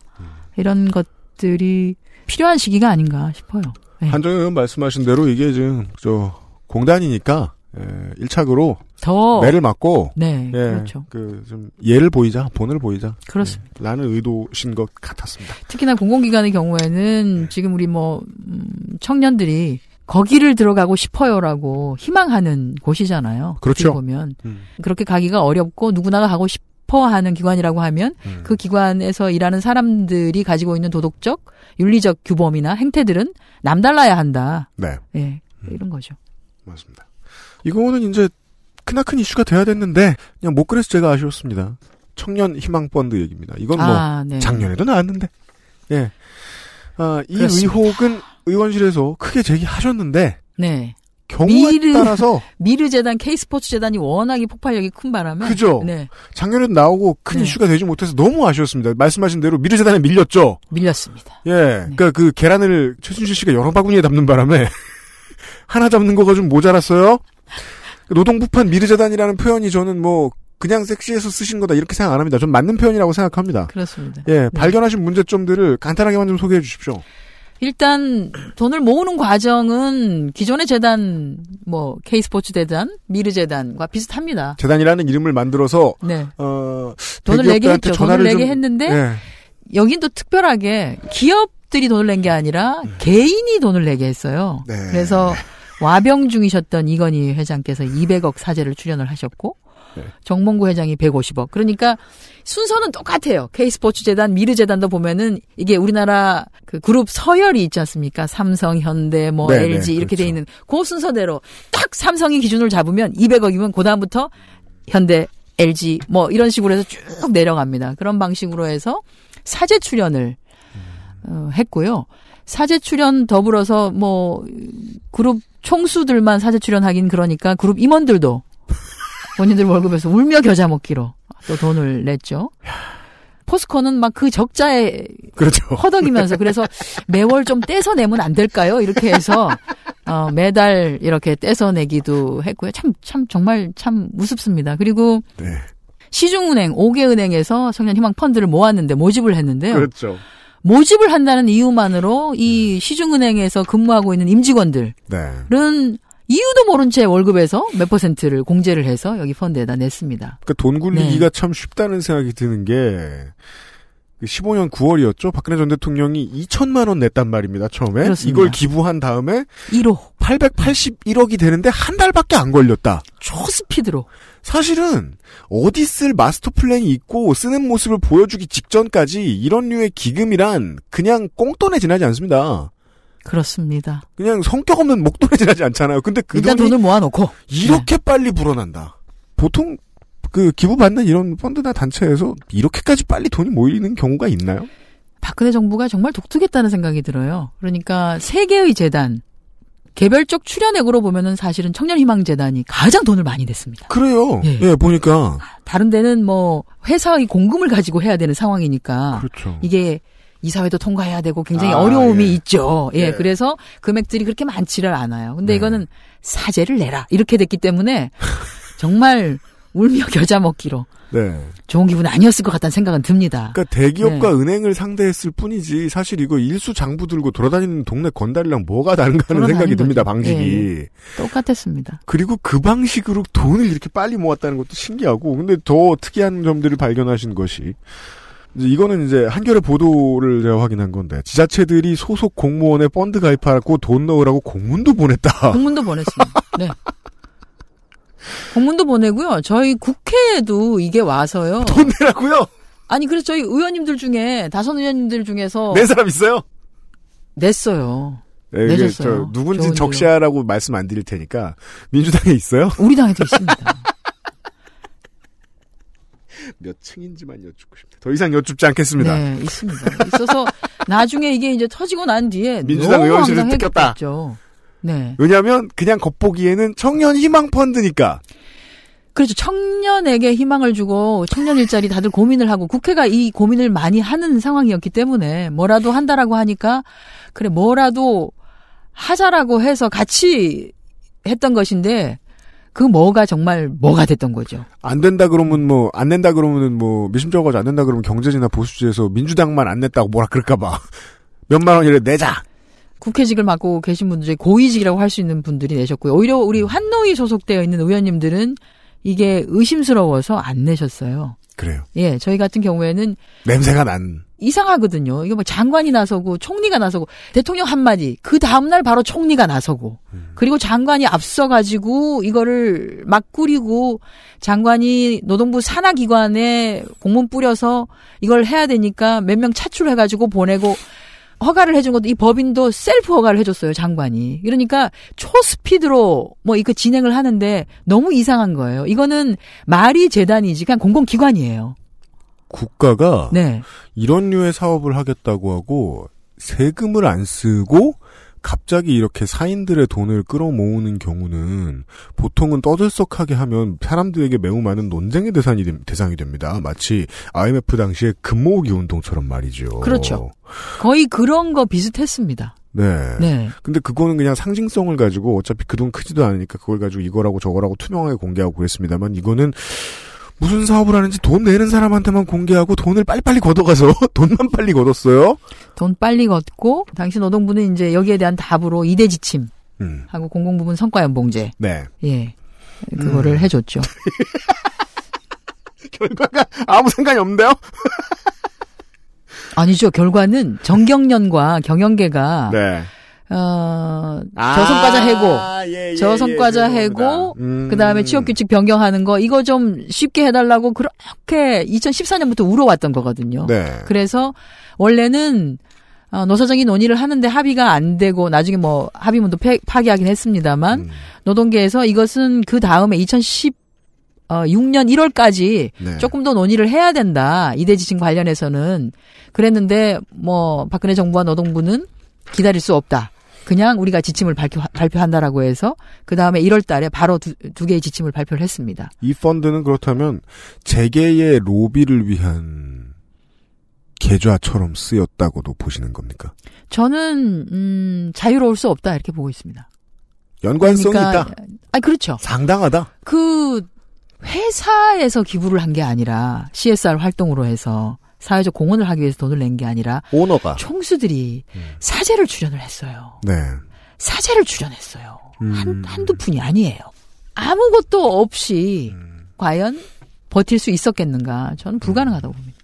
이런 것들이 필요한 시기가 아닌가 싶어요. 네. 한정희 의원 말씀하신 대로 이게 지금 저 공단이니까 예, 1착으로 더 매를 맞고 네, 예, 그렇죠. 그 좀 예를 보이자, 본을 보이자. 그렇습니다. 예, 라는 의도신 것 같았습니다. 특히나 공공기관의 경우에는 지금 우리 뭐 음, 청년들이 거기를 들어가고 싶어요라고 희망하는 곳이잖아요. 그렇죠. 보면 음. 그렇게 가기가 어렵고 누구나가 가고 싶 어하는 기관이라고 하면 음. 그 기관에서 일하는 사람들이 가지고 있는 도덕적, 윤리적 규범이나 행태들은 남달라야 한다. 네, 예, 이런 거죠. 맞습니다. 이거는 이제 크나큰 이슈가 돼야 됐는데 그냥 못 그래서 제가 아쉬웠습니다. 청년 희망 펀드 얘기입니다. 이건 뭐 아, 네. 작년에도 나왔는데. 예. 아, 이 그렇습니다. 의혹은 의원실에서 크게 제기하셨는데 네. 경우에 미르- 따라서 미르 재단, K 스포츠 재단이 워낙에 폭발력이 큰 바람에 그죠? 네, 작년에도 나오고 큰 네. 이슈가 되지 못해서 너무 아쉬웠습니다. 말씀하신 대로 미르 재단에 밀렸죠. 밀렸습니다. 예. 그러니까 그 계란을 최순실 씨가 여러 바구니에 담는 바람에 하나 잡는 거가 좀 모자랐어요. 노동부판 미르 재단이라는 표현이 저는 뭐 그냥 섹시해서 쓰신 거다 이렇게 생각 안 합니다. 전 맞는 표현이라고 생각합니다. 그렇습니다. 예, 발견하신 문제점들을 간단하게만 좀 소개해 주십시오. 일단 돈을 모으는 과정은 기존의 재단 뭐 K 스포츠 재단, 미르 재단과 비슷합니다. 재단이라는 이름을 만들어서 네. 어 돈을 내게 했죠. 돈을 내게 좀- 했는데 예. 여긴 또 특별하게 기업들이 돈을 낸 게 아니라 개인이 돈을 내게 했어요. 네. 그래서 와병 중이셨던 이건희 회장께서 200억 사재를 출연을 하셨고 네. 정몽구 회장이 150억. 그러니까 순서는 똑같아요. K스포츠 재단, 미르 재단도 보면은 이게 우리나라 그 그룹 서열이 있지 않습니까? 삼성, 현대, 뭐 네, LG 네, 이렇게 돼 그렇죠. 있는 그 순서대로 딱 삼성이 기준을 잡으면 200억이면 그 다음부터 현대, LG 뭐 이런 식으로 해서 쭉 내려갑니다. 그런 방식으로 해서 사제 출연을 어, 했고요. 사제 출연 더불어서 뭐 그룹 총수들만 사제 출연하긴 그러니까 그룹 임원들도 본인들 월급에서 울며 겨자 먹기로 또 돈을 냈죠. 포스코는 막 그 적자에 그렇죠. 허덕이면서 그래서 매월 좀 떼서 내면 안 될까요? 이렇게 해서 어, 매달 이렇게 떼서 내기도 했고요. 참 참 정말 참 우습습니다. 그리고 네. 시중은행 5개 은행에서 청년 희망 펀드를 모았는데 모집을 했는데요. 그렇죠. 모집을 한다는 이유만으로 이 시중은행에서 근무하고 있는 임직원들은 네. 이유도 모른 채 월급에서 몇 퍼센트를 공제를 해서 여기 펀드에다 냈습니다. 그러니까 돈 굴리기가 네. 참 쉽다는 생각이 드는 게 15년 9월이었죠. 박근혜 전 대통령이 2천만 원 냈단 말입니다. 처음에 그렇습니다. 이걸 기부한 다음에 1호 881억이 되는데 한 달밖에 안 걸렸다. 초스피드로. 사실은 어디 쓸 마스터 플랜이 있고 쓰는 모습을 보여주기 직전까지 이런 류의 기금이란 그냥 꽁돈에 지나지 않습니다. 그렇습니다. 그냥 성격 없는 목돈에 지나지 않잖아요. 근데 그 일단 돈을 모아놓고 이렇게 네. 빨리 불어난다. 보통 그 기부받는 이런 펀드나 단체에서 이렇게까지 빨리 돈이 모이는 경우가 있나요? 박근혜 정부가 정말 독특했다는 생각이 들어요. 그러니까 세 개의 재단 개별적 출연액으로 보면은 사실은 청년희망재단이 가장 돈을 많이 냈습니다. 그래요. 예, 예 보니까 다른 데는 뭐 회사의 공금을 가지고 해야 되는 상황이니까 그렇죠. 이게 이사회도 통과해야 되고 굉장히 아, 어려움이 예. 있죠. 예, 예. 그래서 금액들이 그렇게 많지를 않아요. 근데 네. 이거는 사제를 내라 이렇게 됐기 때문에 정말 울며 겨자 먹기로 네. 좋은 기분 아니었을 것 같다는 생각은 듭니다. 그러니까 대기업과 네. 은행을 상대했을 뿐이지 사실 이거 일수 장부 들고 돌아다니는 동네 건달이랑 뭐가 다른가 하는 생각이 아닌 듭니다. 거죠. 방식이. 예, 똑같았습니다. 그리고 그 방식으로 돈을 이렇게 빨리 모았다는 것도 신기하고 근데 더 특이한 점들을 발견하신 것이 이제 이거는 이제 한겨레 보도를 제가 확인한 건데 지자체들이 소속 공무원에 펀드 가입하고 돈 넣으라고 공문도 보냈다. 공문도 보냈습니다. 네. 공문도 보내고요. 저희 국회에도 이게 와서요. 돈 내라고요? 아니 그래서 저희 의원님들 중에 다선 의원님들 중에서 낸 사람 있어요? 냈어요. 네, 내셨어요. 저 누군지 적시하라고 말씀 안 드릴 테니까 민주당에 있어요? 우리 당에도 있습니다. 몇 층인지만 여쭙고 싶다. 더 이상 여쭙지 않겠습니다. 네, 있습니다. 있어서 나중에 이게 이제 터지고 난 뒤에 민주당 의원실을. 뜯겼다. 네. 왜냐하면 그냥 겉보기에는 청년 희망 펀드니까. 그렇죠. 청년에게 희망을 주고 청년 일자리 다들 고민을 하고 국회가 이 고민을 많이 하는 상황이었기 때문에 뭐라도 한다라고 하니까 그래 뭐라도 하자라고 해서 같이 했던 것인데 그 뭐가 정말 뭐가 됐던 거죠. 안 된다 그러면 뭐안 낸다 그러면은 뭐 미심쩍어가지고 안 된다 그러면 경제지나 보수지에서 민주당만 안 냈다고 뭐라 그럴까봐 몇만 원이라 내자. 국회직을 맡고 계신 분들 중에 고위직이라고 할 수 있는 분들이 내셨고요. 오히려 우리 환노위 소속되어 있는 의원님들은 이게 의심스러워서 안 내셨어요. 그래요. 예, 저희 같은 경우에는 냄새가 난. 이상하거든요. 이거 뭐 장관이 나서고 총리가 나서고 대통령 한마디 그 다음날 바로 총리가 나서고 그리고 장관이 앞서가지고 이거를 막 꾸리고 장관이 노동부 산하기관에 공문 뿌려서 이걸 해야 되니까 몇 명 차출해가지고 보내고 허가를 해준 것도 이 법인도 셀프 허가를 해줬어요 장관이. 그러니까 초스피드로 뭐 이거 진행을 하는데 너무 이상한 거예요. 이거는 말이 재단이지 그냥 공공기관이에요. 국가가 네. 이런 류의 사업을 하겠다고 하고 세금을 안 쓰고 갑자기 이렇게 사인들의 돈을 끌어모으는 경우는 보통은 떠들썩하게 하면 사람들에게 매우 많은 논쟁의 대상이, 됨- 대상이 됩니다. 마치 IMF 당시의 금모으기 운동처럼 말이죠. 그렇죠. 거의 그런 거 비슷했습니다. 네. 네. 근데 그거는 그냥 상징성을 가지고 어차피 그 돈 크지도 않으니까 그걸 가지고 이거라고 저거라고 투명하게 공개하고 그랬습니다만 이거는 무슨 사업을 하는지 돈 내는 사람한테만 공개하고 돈을 빨리빨리 걷어가서 돈만 빨리 걷었어요. 돈 빨리 걷고 당시 노동부는 이제 여기에 대한 답으로 이대 지침 음. 하고 공공부문 성과 연봉제 네. 예 그거를 음. 해줬죠. 결과가 아무 상관이 없는데요? 아니죠 결과는 정경련과 경영계가 네. 어, 아, 저성과자 해고, 예, 예, 저성과자 예, 해고, 음. 그 다음에 취업규칙 변경하는 거, 이거 좀 쉽게 해달라고 그렇게 2014년부터 울어왔던 거거든요. 네. 그래서 원래는 어, 노사정이 논의를 하는데 합의가 안 되고 나중에 뭐 합의문도 폐- 파기하긴 했습니다만 음. 노동계에서 이것은 그 다음에 2015 어, 6년 1월까지 네. 조금 더 논의를 해야 된다. 이대 지침 관련해서는 그랬는데 뭐 박근혜 정부와 노동부는 기다릴 수 없다. 그냥 우리가 지침을 발표, 발표한다라고 해서 그 다음에 1월 달에 바로 두, 두 개의 지침을 발표를 했습니다. 이 펀드는 그렇다면 재계의 로비를 위한 계좌처럼 쓰였다고도 보시는 겁니까? 저는 음, 자유로울 수 없다 이렇게 보고 있습니다. 연관성이 그러니까, 있다. 아 그렇죠. 상당하다. 그 회사에서 기부를 한 게 아니라 CSR 활동으로 해서 사회적 공헌을 하기 위해서 돈을 낸 게 아니라 오너가 총수들이 사제를 출연을 했어요. 네. 사제를 출연했어요. 음. 한, 한두 푼이 아니에요. 아무것도 없이 음. 과연 버틸 수 있었겠는가? 저는 불가능하다고 봅니다.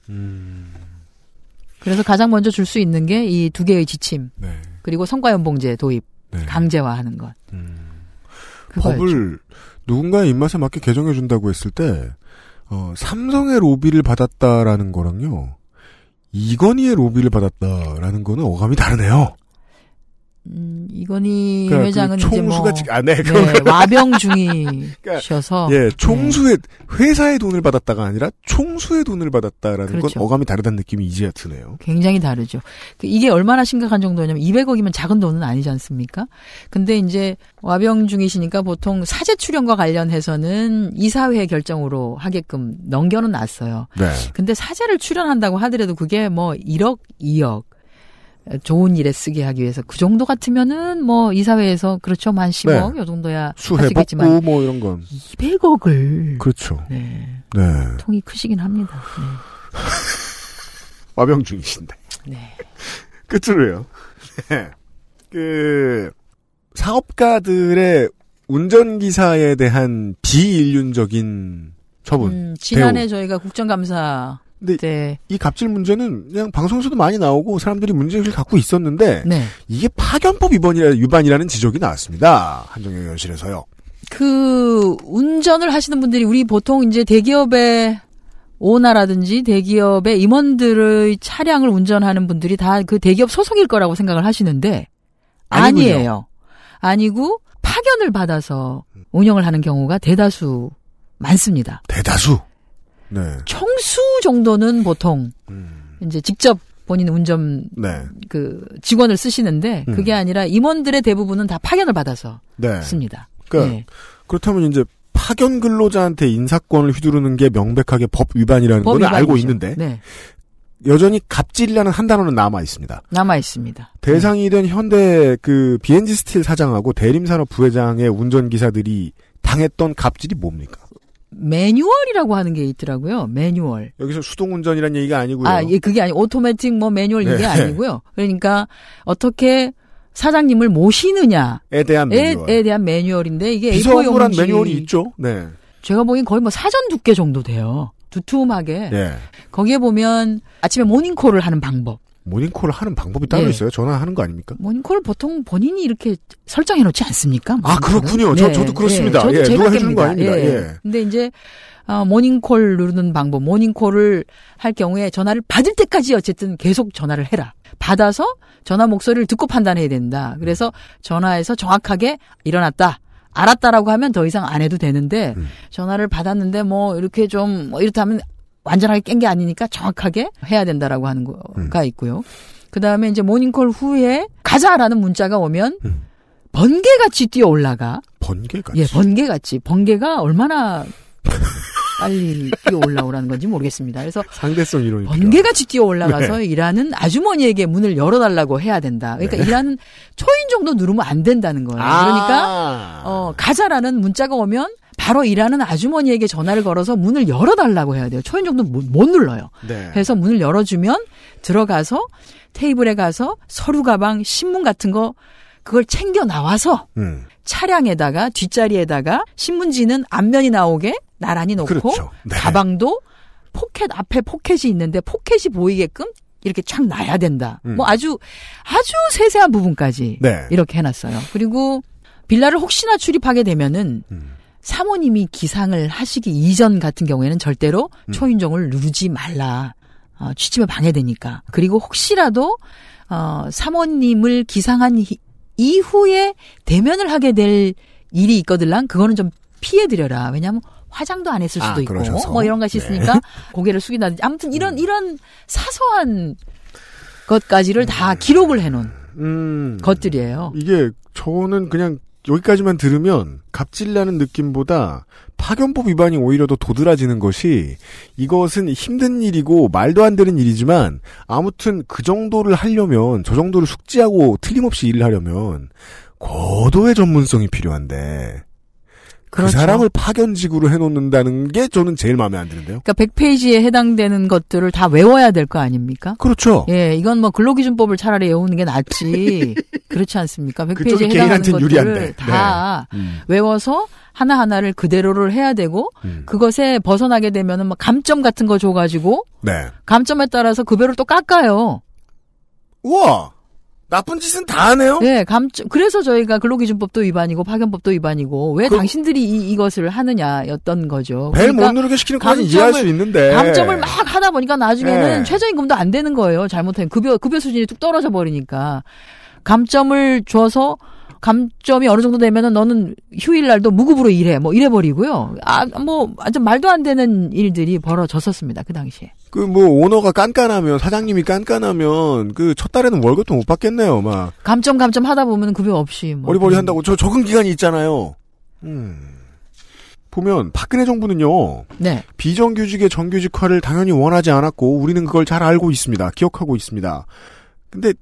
그래서 가장 먼저 줄 수 있는 게 이 두 개의 지침. 네. 그리고 성과연봉제 도입. 네. 강제화하는 것. 그거였죠. 법을 누군가의 입맛에 맞게 개정해 준다고 했을 때 어, 삼성의 로비를 받았다라는 거랑요. 이건희의 로비를 받았다라는 거는 어감이 다르네요. 음, 이건희 그러니까 회장은 그 이제 뭐 총수가 지- 아, 네, 네, 와병 중이셔서 예, 총수의 회사의 돈을 받았다가 아니라 총수의 돈을 받았다라는 그렇죠. 건 어감이 다르다는 느낌이 이제야 드네요. 굉장히 다르죠. 그 이게 얼마나 심각한 정도냐면 200억이면 작은 돈은 아니지 않습니까? 근데 이제 와병 중이시니까 보통 사제 출연과 관련해서는 이사회 결정으로 하게끔 넘겨는 놨어요. 네. 근데 사제를 출연한다고 하더라도 그게 뭐 1억, 2억 좋은 일에 쓰게 하기 위해서 그 정도 같으면은 뭐 이사회에서 그렇죠 만 10억 요 정도야 네. 수해 하시겠지만 복구 뭐 이런 건 200억을 그렇죠. 네. 네. 통이 크시긴 합니다. 와병 중이신데. 네. 끝으로요. 네. 그 사업가들의 운전기사에 대한 비인륜적인 처분. 음, 지난해 대우. 저희가 국정감사 때이 갑질 문제는 그냥 방송에서도 많이 나오고 사람들이 문제의식을 갖고 있었는데 네. 이게 파견법 위반이라, 위반이라는 지적이 나왔습니다. 한정영 의원실에서요. 그 운전을 하시는 분들이 우리 보통 이제 대기업의 오나라든지 대기업의 임원들의 차량을 운전하는 분들이 다 그 대기업 소속일 거라고 생각을 하시는데 아니군요. 아니에요. 아니고 파견을 받아서 운영을 하는 경우가 대다수 많습니다. 대다수. 네. 총수 정도는 보통 이제 직접 본인 운전 네. 그 직원을 쓰시는데 음. 그게 아니라 임원들의 대부분은 다 파견을 받아서 네. 씁니다. 그러니까 네. 그렇다면 이제 파견 근로자한테 인사권을 휘두르는 게 명백하게 법 위반이라는 법 거는 알고 위반이죠. 있는데 네. 여전히 갑질이라는 한 단어는 남아 있습니다. 남아 있습니다. 대상이 된 현대 그 BNG 스틸 사장하고 대림산업 부회장의 운전 기사들이 당했던 갑질이 뭡니까? 매뉴얼이라고 하는 게 있더라고요. 매뉴얼. 여기서 수동 운전이라는 얘기가 아니고요. 아, 예, 그게 아니 오토매틱 뭐 매뉴얼 이게 네. 아니고요. 그러니까 어떻게 사장님을 모시느냐에 에 대한 매뉴얼. 에 대한 매뉴얼인데 이게 비서업무란 A4 용지 매뉴얼이 있죠. 네. 제가 보기엔 거의 뭐 사전 두께 정도 돼요. 두툼하게. 예. 거기에 보면 아침에 모닝콜을 하는 방법. 모닝콜을 하는 방법이 따로 예. 있어요. 전화하는 거 아닙니까? 모닝콜 보통 본인이 이렇게 설정해 놓지 않습니까? 아, 그렇군요. 저- 저도 그렇습니다. 저도 예, 제가 누가 해주는 거. 아닙니다. 예. 근데 이제 어, 모닝콜 누르는 방법, 모닝콜을 할 경우에 전화를 받을 때까지 어쨌든 계속 전화를 해라. 받아서 전화 목소리를 듣고 판단해야 된다. 그래서 전화해서 정확하게 일어났다. 알았다라고 하면 더 이상 안 해도 되는데 음. 전화를 받았는데 뭐 이렇게 좀뭐 이렇다면 완전하게 깬 게 아니니까 정확하게 해야 된다라고 하는 음. 거가 있고요. 그 다음에 이제 모닝콜 후에 가자라는 문자가 오면 번개같이 뛰어 올라가. 음. 번개같이. 예, 번개같이. 번개가 얼마나 빨리 뛰어 올라오라는 건지 모르겠습니다. 그래서 상대성 이론이 번개같이 뛰어 올라가서 네. 일하는 아주머니에게 문을 열어달라고 해야 된다. 그러니까 네. 일하는 초인 정도 누르면 안 된다는 거예요. 아. 그러니까 어, 가자라는 문자가 오면 바로 일하는 아주머니에게 전화를 걸어서 문을 열어달라고 해야 돼요. 초인 정도 못, 못 눌러요. 네. 그래서 문을 열어주면 들어가서 테이블에 가서 서류 가방, 신문 같은 거 그걸 챙겨 나와서 음. 차량에다가 뒷자리에다가 신문지는 앞면이 나오게 나란히 놓고 그렇죠. 네. 가방도 포켓 앞에 포켓이 있는데 포켓이 보이게끔 이렇게 쫙 놔야 된다. 음. 뭐 아주 아주 세세한 부분까지 네. 이렇게 해놨어요. 그리고 빌라를 혹시나 출입하게 되면은 음. 사모님이 기상을 하시기 이전 같은 경우에는 절대로 음. 초인종을 누르지 말라. 어, 취침에 방해되니까. 그리고 혹시라도 어, 사모님을 기상한 히- 이후에 대면을 하게 될 일이 있거들랑 그거는 좀 피해 드려라. 왜냐하면 화장도 안 했을 수도 아, 있고 그러셔서. 뭐 이런 것이 네. 있으니까 고개를 숙인다든지 아무튼 이런 이런 사소한 것까지를 다 기록을 해놓은 음. 것들이에요. 이게 저는 그냥 여기까지만 들으면 갑질나는 느낌보다 파견법 위반이 오히려 더 도드라지는 것이 이것은 힘든 일이고 말도 안 되는 일이지만 아무튼 그 정도를 하려면 저 정도를 숙지하고 틀림없이 일을 하려면 고도의 전문성이 필요한데 그 그렇죠. 사람을 파견직으로 해놓는다는 게 저는 제일 마음에 안 드는데요. 그러니까 100페이지에 해당되는 것들을 다 외워야 될 거 아닙니까? 그렇죠. 예, 이건 뭐 근로기준법을 차라리 외우는 게 낫지. 그렇지 않습니까? 100페이지에 그쪽이 해당하는 것들을 유리한데. 다 네. 음. 외워서 하나하나를 그대로를 해야 되고 음. 그것에 벗어나게 되면은 뭐 감점 같은 거 줘 가지고 네. 감점에 따라서 급여를 또 깎아요. 우와! 나쁜 짓은 다 하네요? 네, 감점. 그래서 저희가 근로기준법도 위반이고 파견법도 위반이고 왜 그- 당신들이 이, 이것을 하느냐였던 거죠. 벨못 그러니까 누르게 시키는 것까지 이해할 수 있는데. 감점을 막 하다 보니까 나중에는 네. 최저임금도 안 되는 거예요. 잘못하면 급여 급여 수준이 뚝 떨어져 버리니까 감점을 줘서 감점이 어느 정도 되면은 너는 휴일 날도 무급으로 일해 뭐 이래 버리고요. 아뭐 완전 말도 안 되는 일들이 벌어졌었습니다 그 당시에. 그 뭐 오너가 깐깐하면 사장님이 깐깐하면 그 첫 달에는 월급도 못 받겠네요. 막 감점 감점 하다 보면 급여 없이 뭐 어리버리 한다고 저 적응 기간이 있잖아요. 음. 보면 박근혜 정부는요. 네. 비정규직의 정규직화를 당연히 원하지 않았고 우리는 그걸 잘 알고 있습니다. 기억하고 있습니다. 근데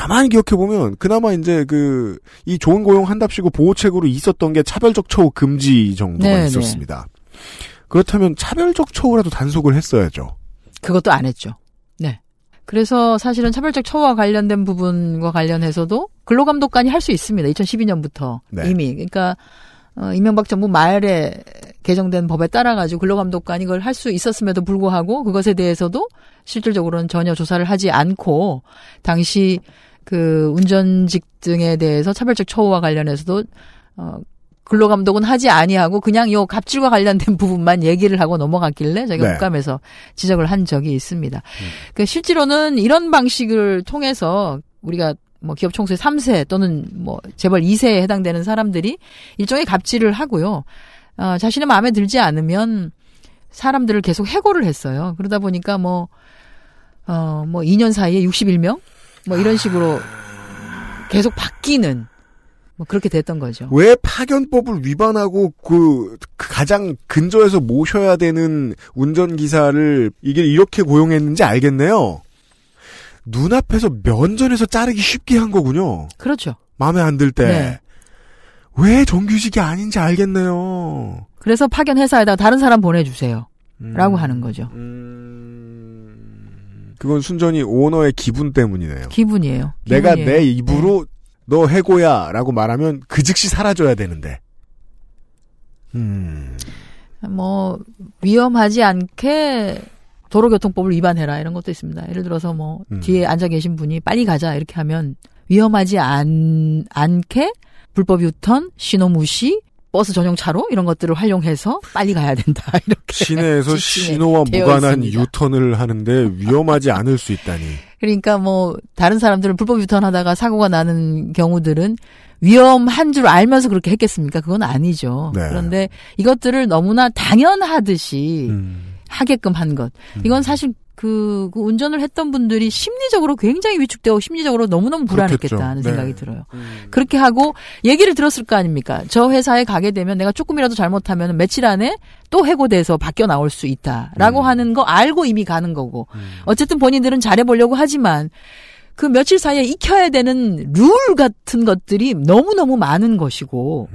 가만히 기억해 보면 그나마 이제 그 이 좋은 고용 한답시고 보호책으로 있었던 게 차별적 처우 금지 정도가 네, 있었습니다. 그렇다면 차별적 처우라도 단속을 했어야죠. 그것도 안 했죠. 네. 그래서 사실은 차별적 처우와 관련된 부분과 관련해서도 근로감독관이 할 수 있습니다. 2012년부터 네. 이미. 그러니까 어, 이명박 정부 말에 개정된 법에 따라 가지고 근로감독관이 이걸 할 수 있었음에도 불구하고 그것에 대해서도 실질적으로는 전혀 조사를 하지 않고 당시 그 운전직 등에 대해서 차별적 처우와 관련해서도 어 근로감독은 하지 아니하고 그냥 요 갑질과 관련된 부분만 얘기를 하고 넘어갔길래 저희가 네. 국감에서 지적을 한 적이 있습니다. 그 실제로는 이런 방식을 통해서 우리가 뭐 기업 총수의 3세 또는 뭐 재벌 2세에 해당되는 사람들이 일종의 갑질을 하고요. 어, 자신의 마음에 들지 않으면 사람들을 계속 해고를 했어요. 그러다 보니까 뭐, 어, 뭐 2년 사이에 61명? 뭐 이런 식으로 계속 바뀌는 뭐 그렇게 됐던 거죠. 왜 파견법을 위반하고 그, 그 가장 근저에서 모셔야 되는 운전기사를 이게 이렇게 고용했는지 알겠네요. 눈앞에서 면전에서 자르기 쉽게 한 거군요. 그렇죠. 마음에 안 들 때. 네. 왜 정규직이 아닌지 알겠네요. 그래서 파견 회사에다가 다른 사람 보내주세요. 음. 라고 하는 거죠. 그건 순전히 오너의 기분 때문이네요. 기분이에요. 내가 기분이에요. 내 입으로 너 해고야 라고 말하면 그 즉시 사라져야 되는데. 음. 뭐 위험하지 않게 도로교통법을 위반해라 이런 것도 있습니다. 예를 들어서 뭐 음. 뒤에 앉아 계신 분이 빨리 가자 이렇게 하면 위험하지 않, 않게 불법 유턴, 신호 무시, 버스 전용 차로 이런 것들을 활용해서 빨리 가야 된다 이렇게 시내에서 신호와 무관한 있습니다. 유턴을 하는데 위험하지 않을 수 있다니. 그러니까 뭐 다른 사람들은 불법 유턴하다가 사고가 나는 경우들은 위험한 줄 알면서 그렇게 했겠습니까? 그건 아니죠. 네. 그런데 이것들을 너무나 당연하듯이 음. 하게끔 한 것. 이건 사실 그, 그 운전을 했던 분들이 심리적으로 굉장히 위축되고 심리적으로 너무너무 불안했겠다는 그렇겠죠. 생각이 네. 들어요. 그렇게 하고 얘기를 들었을 거 아닙니까? 저 회사에 가게 되면 내가 조금이라도 잘못하면 며칠 안에 또 해고돼서 바뀌어 나올 수 있다라고 하는 거 알고 이미 가는 거고. 어쨌든 본인들은 잘해보려고 하지만 그 며칠 사이에 익혀야 되는 룰 같은 것들이 너무너무 많은 것이고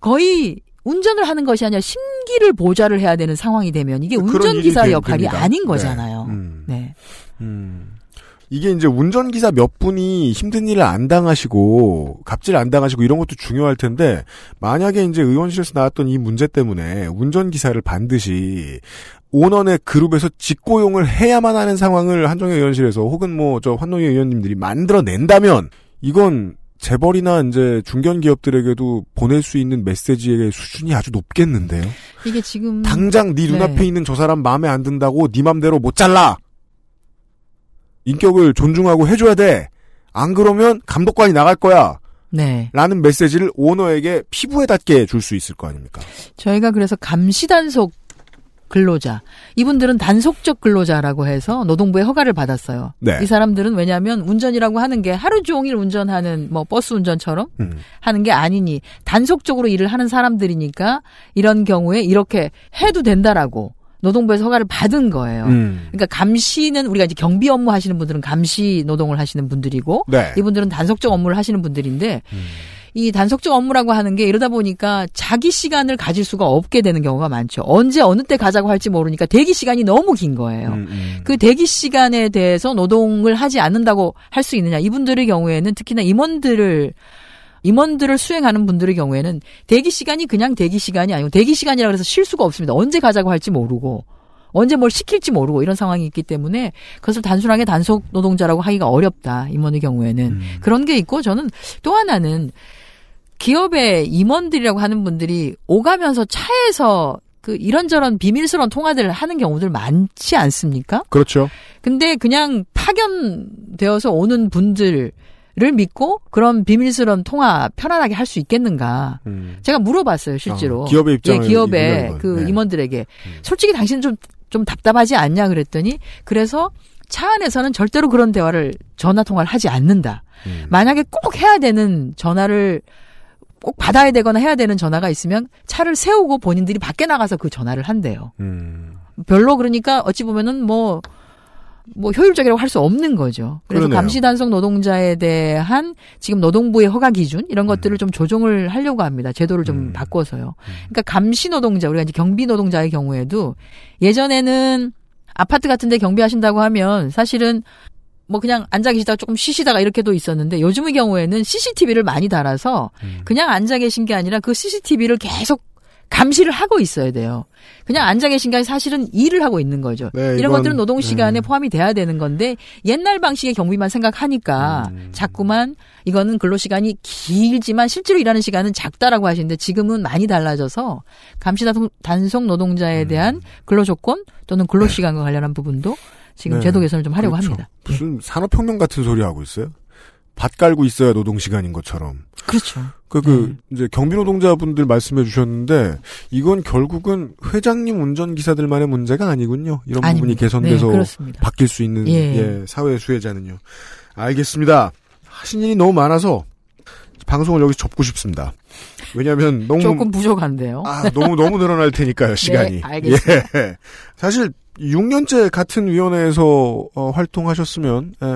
거의 운전을 하는 것이 아니라 심기를 보좌를 해야 되는 상황이 되면 이게 운전기사 역할이 됩니다. 아닌 네. 거잖아요. 음. 네. 음. 이게 이제 운전기사 몇 분이 힘든 일을 안 당하시고, 갑질 안 당하시고 이런 것도 중요할 텐데, 만약에 이제 의원실에서 나왔던 이 문제 때문에 운전기사를 반드시 오너의 그룹에서 직고용을 해야만 하는 상황을 한정의 의원실에서 혹은 뭐 저 환노위 의원님들이 만들어낸다면, 이건 재벌이나 이제 중견 기업들에게도 보낼 수 있는 메시지의 수준이 아주 높겠는데요. 이게 지금 당장 네 눈앞에 네. 있는 저 사람 마음에 안 든다고 네 맘대로 못 잘라. 인격을 존중하고 해줘야 돼. 안 그러면 감독관이 나갈 거야. 네. 라는 메시지를 오너에게 피부에 닿게 줄 수 있을 거 아닙니까? 저희가 그래서 감시 단속 근로자. 이분들은 단속적 근로자라고 해서 노동부의 허가를 받았어요. 네. 이 사람들은 왜냐하면 운전이라고 하는 게 하루 종일 운전하는 뭐 버스 운전처럼 음. 하는 게 아니니 단속적으로 일을 하는 사람들이니까 이런 경우에 이렇게 해도 된다라고 노동부에서 허가를 받은 거예요. 음. 그러니까 감시는 우리가 이제 경비 업무 하시는 분들은 감시 노동을 하시는 분들이고 네. 이분들은 단속적 업무를 하시는 분들인데 이 단속적 업무라고 하는 게 이러다 보니까 자기 시간을 가질 수가 없게 되는 경우가 많죠. 언제 어느 때 가자고 할지 모르니까 대기 시간이 너무 긴 거예요. 음, 그 대기 시간에 대해서 노동을 하지 않는다고 할 수 있느냐. 이분들의 경우에는 특히나 임원들을 임원들을 수행하는 분들의 경우에는 대기 시간이 그냥 대기 시간이 아니고 대기 시간이라 그래서 쉴 수가 없습니다. 언제 가자고 할지 모르고 언제 뭘 시킬지 모르고 이런 상황이 있기 때문에 그것을 단순하게 단속 노동자라고 하기가 어렵다. 임원의 경우에는 그런 게 있고 저는 또 하나는 기업의 임원들이라고 하는 분들이 오가면서 차에서 그 이런저런 비밀스러운 통화들을 하는 경우들 많지 않습니까? 그렇죠. 근데 그냥 파견되어서 오는 분들을 믿고 그런 비밀스러운 통화 편안하게 할 수 있겠는가? 제가 물어봤어요, 실제로. 어, 기업의 입장을 예, 기업의 그 네. 임원들에게 솔직히 당신은 좀, 좀 답답하지 않냐 그랬더니 그래서 차 안에서는 절대로 그런 대화를 전화 통화를 하지 않는다. 음. 만약에 꼭 해야 되는 전화를 꼭 받아야 되거나 해야 되는 전화가 있으면 차를 세우고 본인들이 밖에 나가서 그 전화를 한대요. 음. 별로 그러니까 어찌 보면은 뭐, 뭐 효율적이라고 할 수 없는 거죠. 그래서 그러네요. 감시 단속 노동자에 대한 지금 노동부의 허가 기준 이런 것들을 좀 조정을 하려고 합니다. 제도를 좀 바꿔서요. 그러니까 감시 노동자 우리가 이제 경비 노동자의 경우에도 예전에는 아파트 같은데 경비하신다고 하면 사실은 뭐 그냥 앉아 계시다가 조금 쉬시다가 이렇게도 있었는데 요즘의 경우에는 CCTV를 많이 달아서 그냥 앉아 계신 게 아니라 그 CCTV를 계속 감시를 하고 있어야 돼요. 그냥 앉아 계신 게 사실은 일을 하고 있는 거죠. 네, 이런 이건, 것들은 노동 시간에 네. 포함이 돼야 되는 건데 옛날 방식의 경비만 생각하니까 음. 자꾸만 이거는 근로 시간이 길지만 실제로 일하는 시간은 작다라고 하시는데 지금은 많이 달라져서 감시 단속- 단속 음. 노동자에 대한 근로 조건 또는 근로 시간과 관련한 부분도 지금 네. 제도 개선을 좀 하려고 그렇죠. 합니다. 무슨 산업혁명 같은 소리 하고 있어요? 밭 깔고 있어야 노동 시간인 것처럼. 그렇죠. 그, 그, 이제 경비 노동자분들 말씀해 주셨는데, 이건 결국은 회장님 운전기사들만의 문제가 아니군요. 이런 부분이 아닙니다. 개선돼서 네. 바뀔 수 있는, 예. 예, 사회 수혜자는요. 알겠습니다. 하신 일이 너무 많아서, 방송을 여기서 접고 싶습니다. 왜냐면 너무. 조금 부족한데요. 아, 너무, 너무 늘어날 테니까요, 시간이. 네, 알겠습니다. 예. 사실, 6년째 같은 위원회에서 어, 활동하셨으면, 에,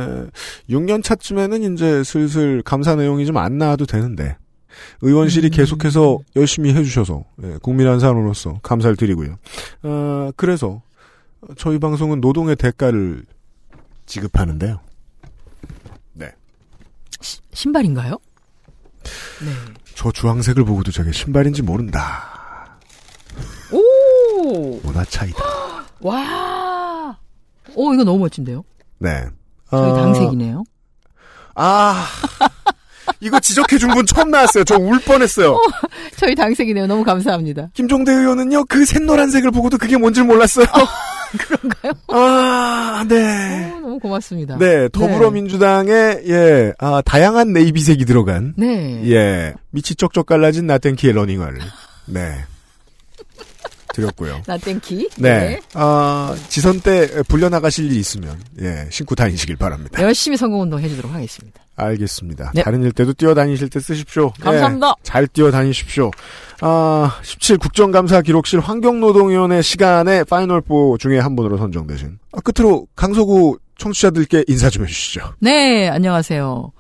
6년 차쯤에는 이제 슬슬 감사 내용이 좀 안 나와도 되는데, 의원실이 계속해서 열심히 해주셔서, 예, 국민 한 사람으로서 감사를 드리고요. 어, 그래서, 저희 방송은 노동의 대가를 지급하는데요. 네. 신발인가요? 네. 저 주황색을 보고도 저게 신발인지 모른다. 오! 문화 차이다. 와! 오, 이거 너무 멋진데요? 네. 저희 어, 당색이네요. 아, 이거 지적해준 분 처음 나왔어요. 저 울 뻔했어요. 저희 당색이네요. 너무 감사합니다. 김종대 의원은요, 그 샛노란색을 보고도 그게 뭔지 몰랐어요. 그런가요? 아, 네. 오, 너무 고맙습니다. 네, 더불어민주당의, 예, 아, 다양한 네이비색이 들어간. 네. 예, 밑이 쩍쩍 갈라진 나땡키의 러닝화를. 네. 드렸고요. 나 땡키. 네. 아, 지선 때 불려나가실 일 있으면, 예, 신고 다니시길 바랍니다. 열심히 선거운동 해주도록 하겠습니다. 알겠습니다. 네. 다른 일 때도 뛰어다니실 때 쓰십시오. 감사합니다. 네, 잘 뛰어다니십시오. 아, 17 국정감사 기록실 환경노동위원회 시간에 파이널4 중에 한 분으로 선정되신. 아, 끝으로 강서구 청취자들께 인사 좀 해주시죠. 네, 안녕하세요.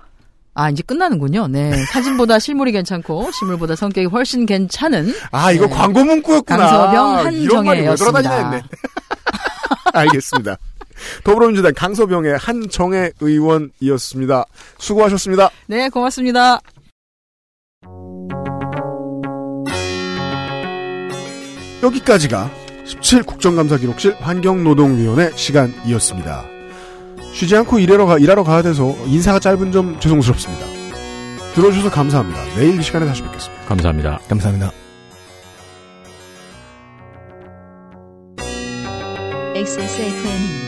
아, 이제 끝나는군요. 네. 사진보다 실물이 괜찮고, 실물보다 성격이 훨씬 괜찮은. 아, 이거 네. 광고 문구였구나. 강서병 한정혜였습니다. 알겠습니다. 더불어민주당 강서병의 한정혜 의원이었습니다. 수고하셨습니다. 네, 고맙습니다. 여기까지가 17 국정감사 기록실 환경노동위원회 시간이었습니다. 쉬지 않고 일하러, 가, 일하러 가야 돼서 인사가 짧은 점 죄송스럽습니다. 들어주셔서 감사합니다. 내일 이 시간에 다시 뵙겠습니다. 감사합니다. 감사합니다. XSFM입니다.